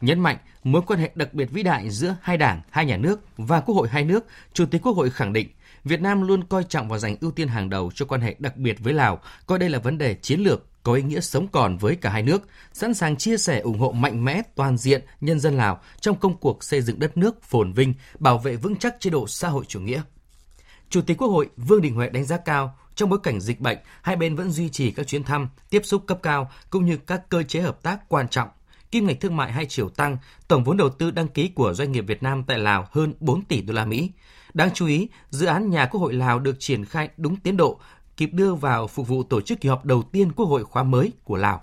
Nhấn mạnh mối quan hệ đặc biệt vĩ đại giữa hai đảng, hai nhà nước và quốc hội hai nước, Chủ tịch Quốc hội khẳng định Việt Nam luôn coi trọng và dành ưu tiên hàng đầu cho quan hệ đặc biệt với Lào, coi đây là vấn đề chiến lược, có ý nghĩa sống còn với cả hai nước, sẵn sàng chia sẻ ủng hộ mạnh mẽ toàn diện nhân dân Lào trong công cuộc xây dựng đất nước phồn vinh, bảo vệ vững chắc chế độ xã hội chủ nghĩa. Chủ tịch Quốc hội Vương Đình Huệ đánh giá cao trong bối cảnh dịch bệnh, hai bên vẫn duy trì các chuyến thăm, tiếp xúc cấp cao cũng như các cơ chế hợp tác quan trọng. Kim ngạch thương mại hai chiều tăng, tổng vốn đầu tư đăng ký của doanh nghiệp Việt Nam tại Lào hơn 4 tỷ đô la Mỹ. Đáng chú ý, dự án nhà Quốc hội Lào được triển khai đúng tiến độ, kịp đưa vào phục vụ tổ chức kỳ họp đầu tiên Quốc hội khóa mới của Lào.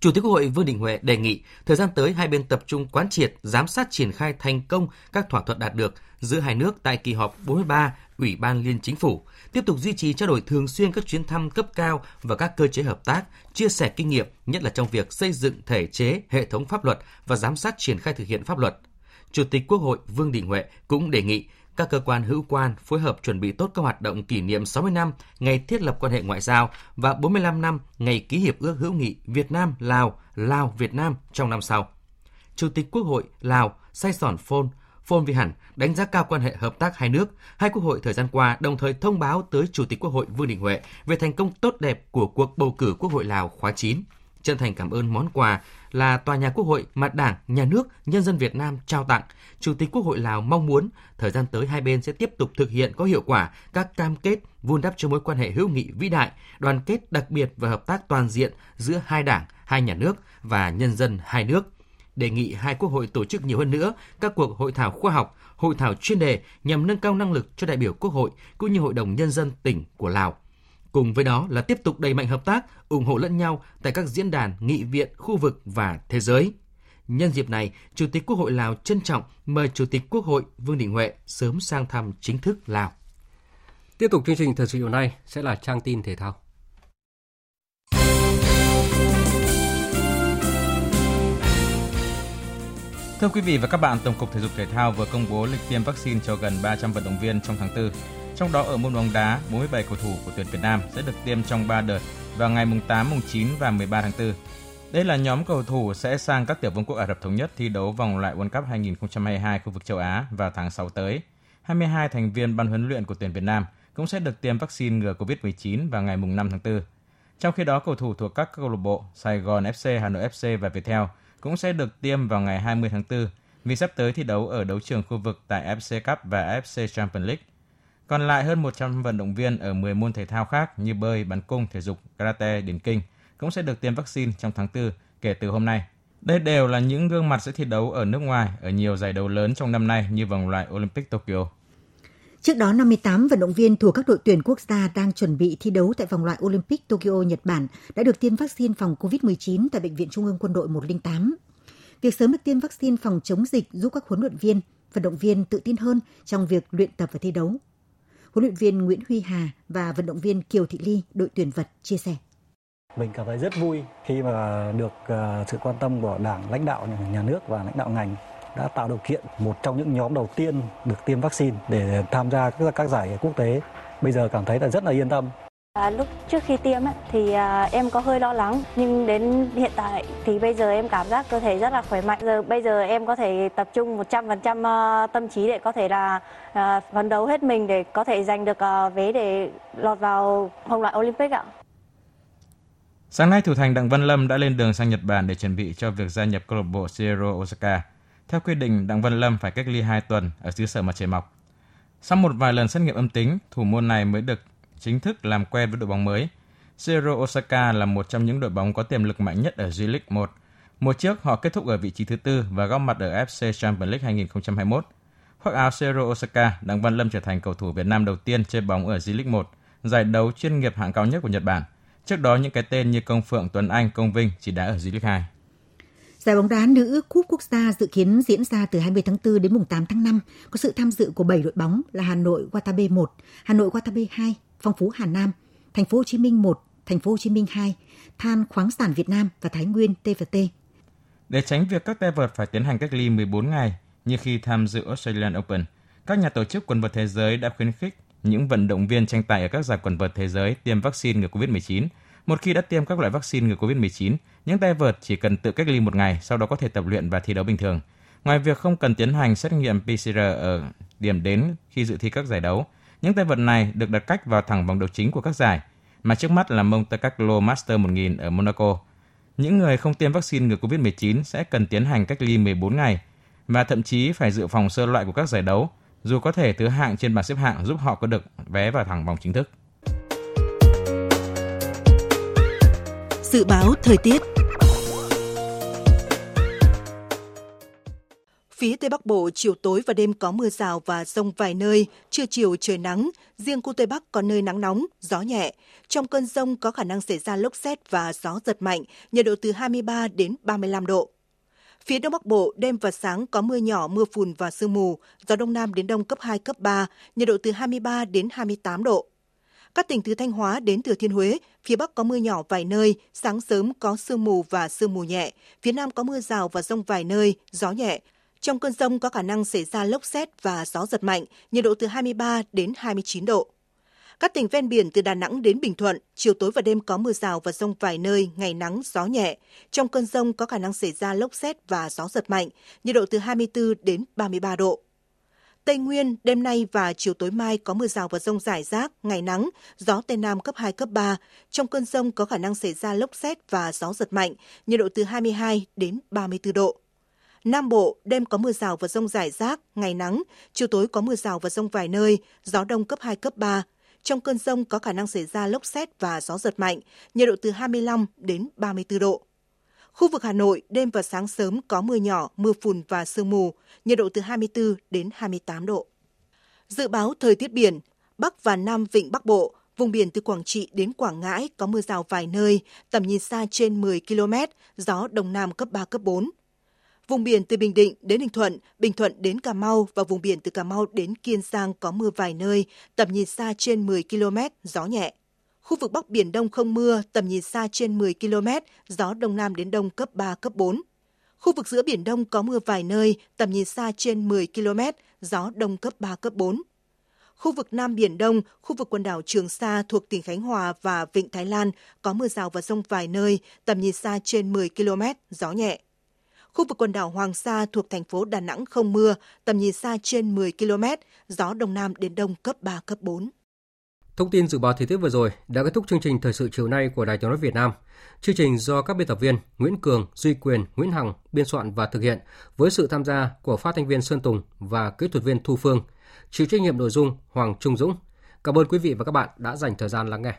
Chủ tịch Quốc hội Vương Đình Huệ đề nghị thời gian tới hai bên tập trung quán triệt, giám sát triển khai thành công các thỏa thuận đạt được giữa hai nước tại kỳ họp 43 Ủy ban Liên Chính phủ, tiếp tục duy trì trao đổi thường xuyên các chuyến thăm cấp cao và các cơ chế hợp tác, chia sẻ kinh nghiệm, nhất là trong việc xây dựng thể chế, hệ thống pháp luật và giám sát triển khai thực hiện pháp luật. Chủ tịch Quốc hội Vương Đình Huệ cũng đề nghị các cơ quan hữu quan phối hợp chuẩn bị tốt các hoạt động kỷ niệm 60 năm ngày thiết lập quan hệ ngoại giao và 45 năm ngày ký hiệp ước hữu nghị Việt Nam Lào Lào Việt Nam trong năm sau. Chủ tịch Quốc hội Lào Say Sòn Phôn Phôn Vi Hẳn đánh giá cao quan hệ hợp tác hai nước. Hai quốc hội thời gian qua đồng thời thông báo tới Chủ tịch Quốc hội Vương Đình Huệ về thành công tốt đẹp của cuộc bầu cử Quốc hội Lào khóa 9. Chân thành cảm ơn món quà là tòa nhà Quốc hội mà Đảng, Nhà nước, nhân dân Việt Nam trao tặng. Chủ tịch Quốc hội Lào mong muốn thời gian tới hai bên sẽ tiếp tục thực hiện có hiệu quả các cam kết vun đắp cho mối quan hệ hữu nghị vĩ đại, đoàn kết đặc biệt và hợp tác toàn diện giữa hai đảng, hai nhà nước và nhân dân hai nước đề nghị hai quốc hội tổ chức nhiều hơn nữa các cuộc hội thảo khoa học, hội thảo chuyên đề nhằm nâng cao năng lực cho đại biểu quốc hội cũng như hội đồng nhân dân tỉnh của Lào. Cùng với đó là tiếp tục đẩy mạnh hợp tác, ủng hộ lẫn nhau tại các diễn đàn, nghị viện, khu vực và thế giới. Nhân dịp này, Chủ tịch Quốc hội Lào trân trọng mời Chủ tịch Quốc hội Vương Đình Huệ sớm sang thăm chính thức Lào. Tiếp tục chương trình thời sự chiều nay sẽ là trang tin thể thao. Thưa quý vị và các bạn, Tổng cục Thể dục Thể thao vừa công bố lịch tiêm vaccine cho gần 300 vận động viên trong tháng 4. Trong đó ở môn bóng đá, 47 cầu thủ của tuyển Việt Nam sẽ được tiêm trong 3 đợt vào ngày mùng 8, mùng 9 và 13 tháng 4. Đây là nhóm cầu thủ sẽ sang các tiểu vương quốc Ả Rập Thống Nhất thi đấu vòng loại World Cup 2022 khu vực châu Á vào tháng 6 tới. 22 thành viên ban huấn luyện của tuyển Việt Nam cũng sẽ được tiêm vaccine ngừa COVID-19 vào ngày mùng 5 tháng 4. Trong khi đó, cầu thủ thuộc các câu lạc bộ Sài Gòn FC, Hà Nội FC và Viettel cũng sẽ được tiêm vào ngày 20 tháng 4 vì sắp tới thi đấu ở đấu trường khu vực tại FC Cup và FC Champions League. Còn lại hơn 100 vận động viên ở 10 môn thể thao khác như bơi, bắn cung, thể dục, karate, điền kinh cũng sẽ được tiêm vaccine trong tháng 4 kể từ hôm nay. Đây đều là những gương mặt sẽ thi đấu ở nước ngoài ở nhiều giải đấu lớn trong năm nay như vòng loại Olympic Tokyo. Trước đó, 58 vận động viên thuộc các đội tuyển quốc gia đang chuẩn bị thi đấu tại vòng loại Olympic Tokyo, Nhật Bản đã được tiêm vaccine phòng COVID-19 tại Bệnh viện Trung ương Quân đội 108. Việc sớm được tiêm vaccine phòng chống dịch giúp các huấn luyện viên, vận động viên tự tin hơn trong việc luyện tập và thi đấu. Huấn luyện viên Nguyễn Huy Hà và vận động viên Kiều Thị Ly, đội tuyển vật, chia sẻ. Mình cảm thấy rất vui khi mà được à, sự quan tâm của Đảng, lãnh đạo nhà nước và lãnh đạo ngành đã tạo điều kiện một trong những nhóm đầu tiên được tiêm vaccine để tham gia các, các giải quốc tế. Bây giờ cảm thấy là rất là yên tâm. À, lúc trước khi tiêm ấy, thì à, em có hơi lo lắng nhưng đến hiện tại thì bây giờ em cảm giác cơ thể rất là khỏe mạnh. Giờ bây giờ em có thể tập trung 100% à, tâm trí để có thể là à, phấn đấu hết mình để có thể giành được à, vé để lọt vào vòng loại Olympic ạ. Sáng nay, thủ thành Đặng Văn Lâm đã lên đường sang Nhật Bản để chuẩn bị cho việc gia nhập câu lạc bộ Zero Osaka. Theo quy định, Đặng Văn Lâm phải cách ly 2 tuần ở xứ sở mặt trời mọc. Sau một vài lần xét nghiệm âm tính, thủ môn này mới được chính thức làm quen với đội bóng mới. Zero Osaka là một trong những đội bóng có tiềm lực mạnh nhất ở J-League 1. Mùa trước, họ kết thúc ở vị trí thứ tư và góp mặt ở FC Champions League 2021. Khoác áo Zero Osaka, Đặng Văn Lâm trở thành cầu thủ Việt Nam đầu tiên chơi bóng ở J-League 1, giải đấu chuyên nghiệp hạng cao nhất của Nhật Bản. Trước đó, những cái tên như Công Phượng, Tuấn Anh, Công Vinh chỉ đá ở J-League 2. Giải bóng đá nữ Cúp Quốc gia dự kiến diễn ra từ 20 tháng 4 đến mùng 8 tháng 5, có sự tham dự của 7 đội bóng là Hà Nội Watabe 1, Hà Nội Watabe 2, Phong Phú Hà Nam, Thành phố Hồ Chí Minh 1, Thành phố Hồ Chí Minh 2, Than Khoáng sản Việt Nam và Thái Nguyên TVT. Để tránh việc các tay vợt phải tiến hành cách ly 14 ngày như khi tham dự Australian Open, các nhà tổ chức quần vợt thế giới đã khuyến khích những vận động viên tranh tài ở các giải quần vợt thế giới tiêm vaccine ngừa COVID-19. Một khi đã tiêm các loại vaccine ngừa COVID-19, những tay vợt chỉ cần tự cách ly một ngày, sau đó có thể tập luyện và thi đấu bình thường. Ngoài việc không cần tiến hành xét nghiệm PCR ở điểm đến khi dự thi các giải đấu, những tay vợt này được đặt cách vào thẳng vòng đấu chính của các giải. mà trước mắt là Monte Carlo Master 1000 ở Monaco. Những người không tiêm vaccine ngừa COVID-19 sẽ cần tiến hành cách ly 14 ngày và thậm chí phải dự phòng sơ loại của các giải đấu, dù có thể thứ hạng trên bảng xếp hạng giúp họ có được vé vào thẳng vòng chính thức. Dự báo thời tiết Phía Tây Bắc Bộ, chiều tối và đêm có mưa rào và rông vài nơi, trưa chiều trời nắng, riêng khu Tây Bắc có nơi nắng nóng, gió nhẹ. Trong cơn rông có khả năng xảy ra lốc xét và gió giật mạnh, nhiệt độ từ 23 đến 35 độ. Phía Đông Bắc Bộ, đêm và sáng có mưa nhỏ, mưa phùn và sương mù, gió Đông Nam đến Đông cấp 2, cấp 3, nhiệt độ từ 23 đến 28 độ. Các tỉnh từ Thanh Hóa đến Thừa Thiên Huế, phía Bắc có mưa nhỏ vài nơi, sáng sớm có sương mù và sương mù nhẹ, phía Nam có mưa rào và rông vài nơi, gió nhẹ, trong cơn rông có khả năng xảy ra lốc xét và gió giật mạnh, nhiệt độ từ 23 đến 29 độ. Các tỉnh ven biển từ Đà Nẵng đến Bình Thuận, chiều tối và đêm có mưa rào và rông vài nơi, ngày nắng, gió nhẹ. Trong cơn rông có khả năng xảy ra lốc xét và gió giật mạnh, nhiệt độ từ 24 đến 33 độ. Tây Nguyên, đêm nay và chiều tối mai có mưa rào và rông rải rác, ngày nắng, gió Tây Nam cấp 2, cấp 3. Trong cơn rông có khả năng xảy ra lốc xét và gió giật mạnh, nhiệt độ từ 22 đến 34 độ. Nam Bộ, đêm có mưa rào và rông rải rác, ngày nắng, chiều tối có mưa rào và rông vài nơi, gió đông cấp 2, cấp 3. Trong cơn rông có khả năng xảy ra lốc xét và gió giật mạnh, nhiệt độ từ 25 đến 34 độ. Khu vực Hà Nội, đêm và sáng sớm có mưa nhỏ, mưa phùn và sương mù, nhiệt độ từ 24 đến 28 độ. Dự báo thời tiết biển, Bắc và Nam Vịnh Bắc Bộ, vùng biển từ Quảng Trị đến Quảng Ngãi có mưa rào vài nơi, tầm nhìn xa trên 10 km, gió Đông Nam cấp 3, cấp 4. Vùng biển từ Bình Định đến Ninh Thuận, Bình Thuận đến Cà Mau và vùng biển từ Cà Mau đến Kiên Giang có mưa vài nơi, tầm nhìn xa trên 10 km, gió nhẹ. Khu vực Bắc Biển Đông không mưa, tầm nhìn xa trên 10 km, gió Đông Nam đến Đông cấp 3, cấp 4. Khu vực giữa Biển Đông có mưa vài nơi, tầm nhìn xa trên 10 km, gió Đông cấp 3, cấp 4. Khu vực Nam Biển Đông, khu vực quần đảo Trường Sa thuộc tỉnh Khánh Hòa và Vịnh Thái Lan có mưa rào và rông vài nơi, tầm nhìn xa trên 10 km, gió nhẹ. Khu vực quần đảo Hoàng Sa thuộc thành phố Đà Nẵng không mưa, tầm nhìn xa trên 10 km, gió Đông Nam đến Đông cấp 3, cấp 4. Thông tin dự báo thời tiết vừa rồi đã kết thúc chương trình thời sự chiều nay của Đài Tiếng nói Việt Nam. Chương trình do các biên tập viên Nguyễn Cường, Duy Quyền, Nguyễn Hằng biên soạn và thực hiện với sự tham gia của phát thanh viên Sơn Tùng và kỹ thuật viên Thu Phương. Chịu trách nhiệm nội dung Hoàng Trung Dũng. Cảm ơn quý vị và các bạn đã dành thời gian lắng nghe.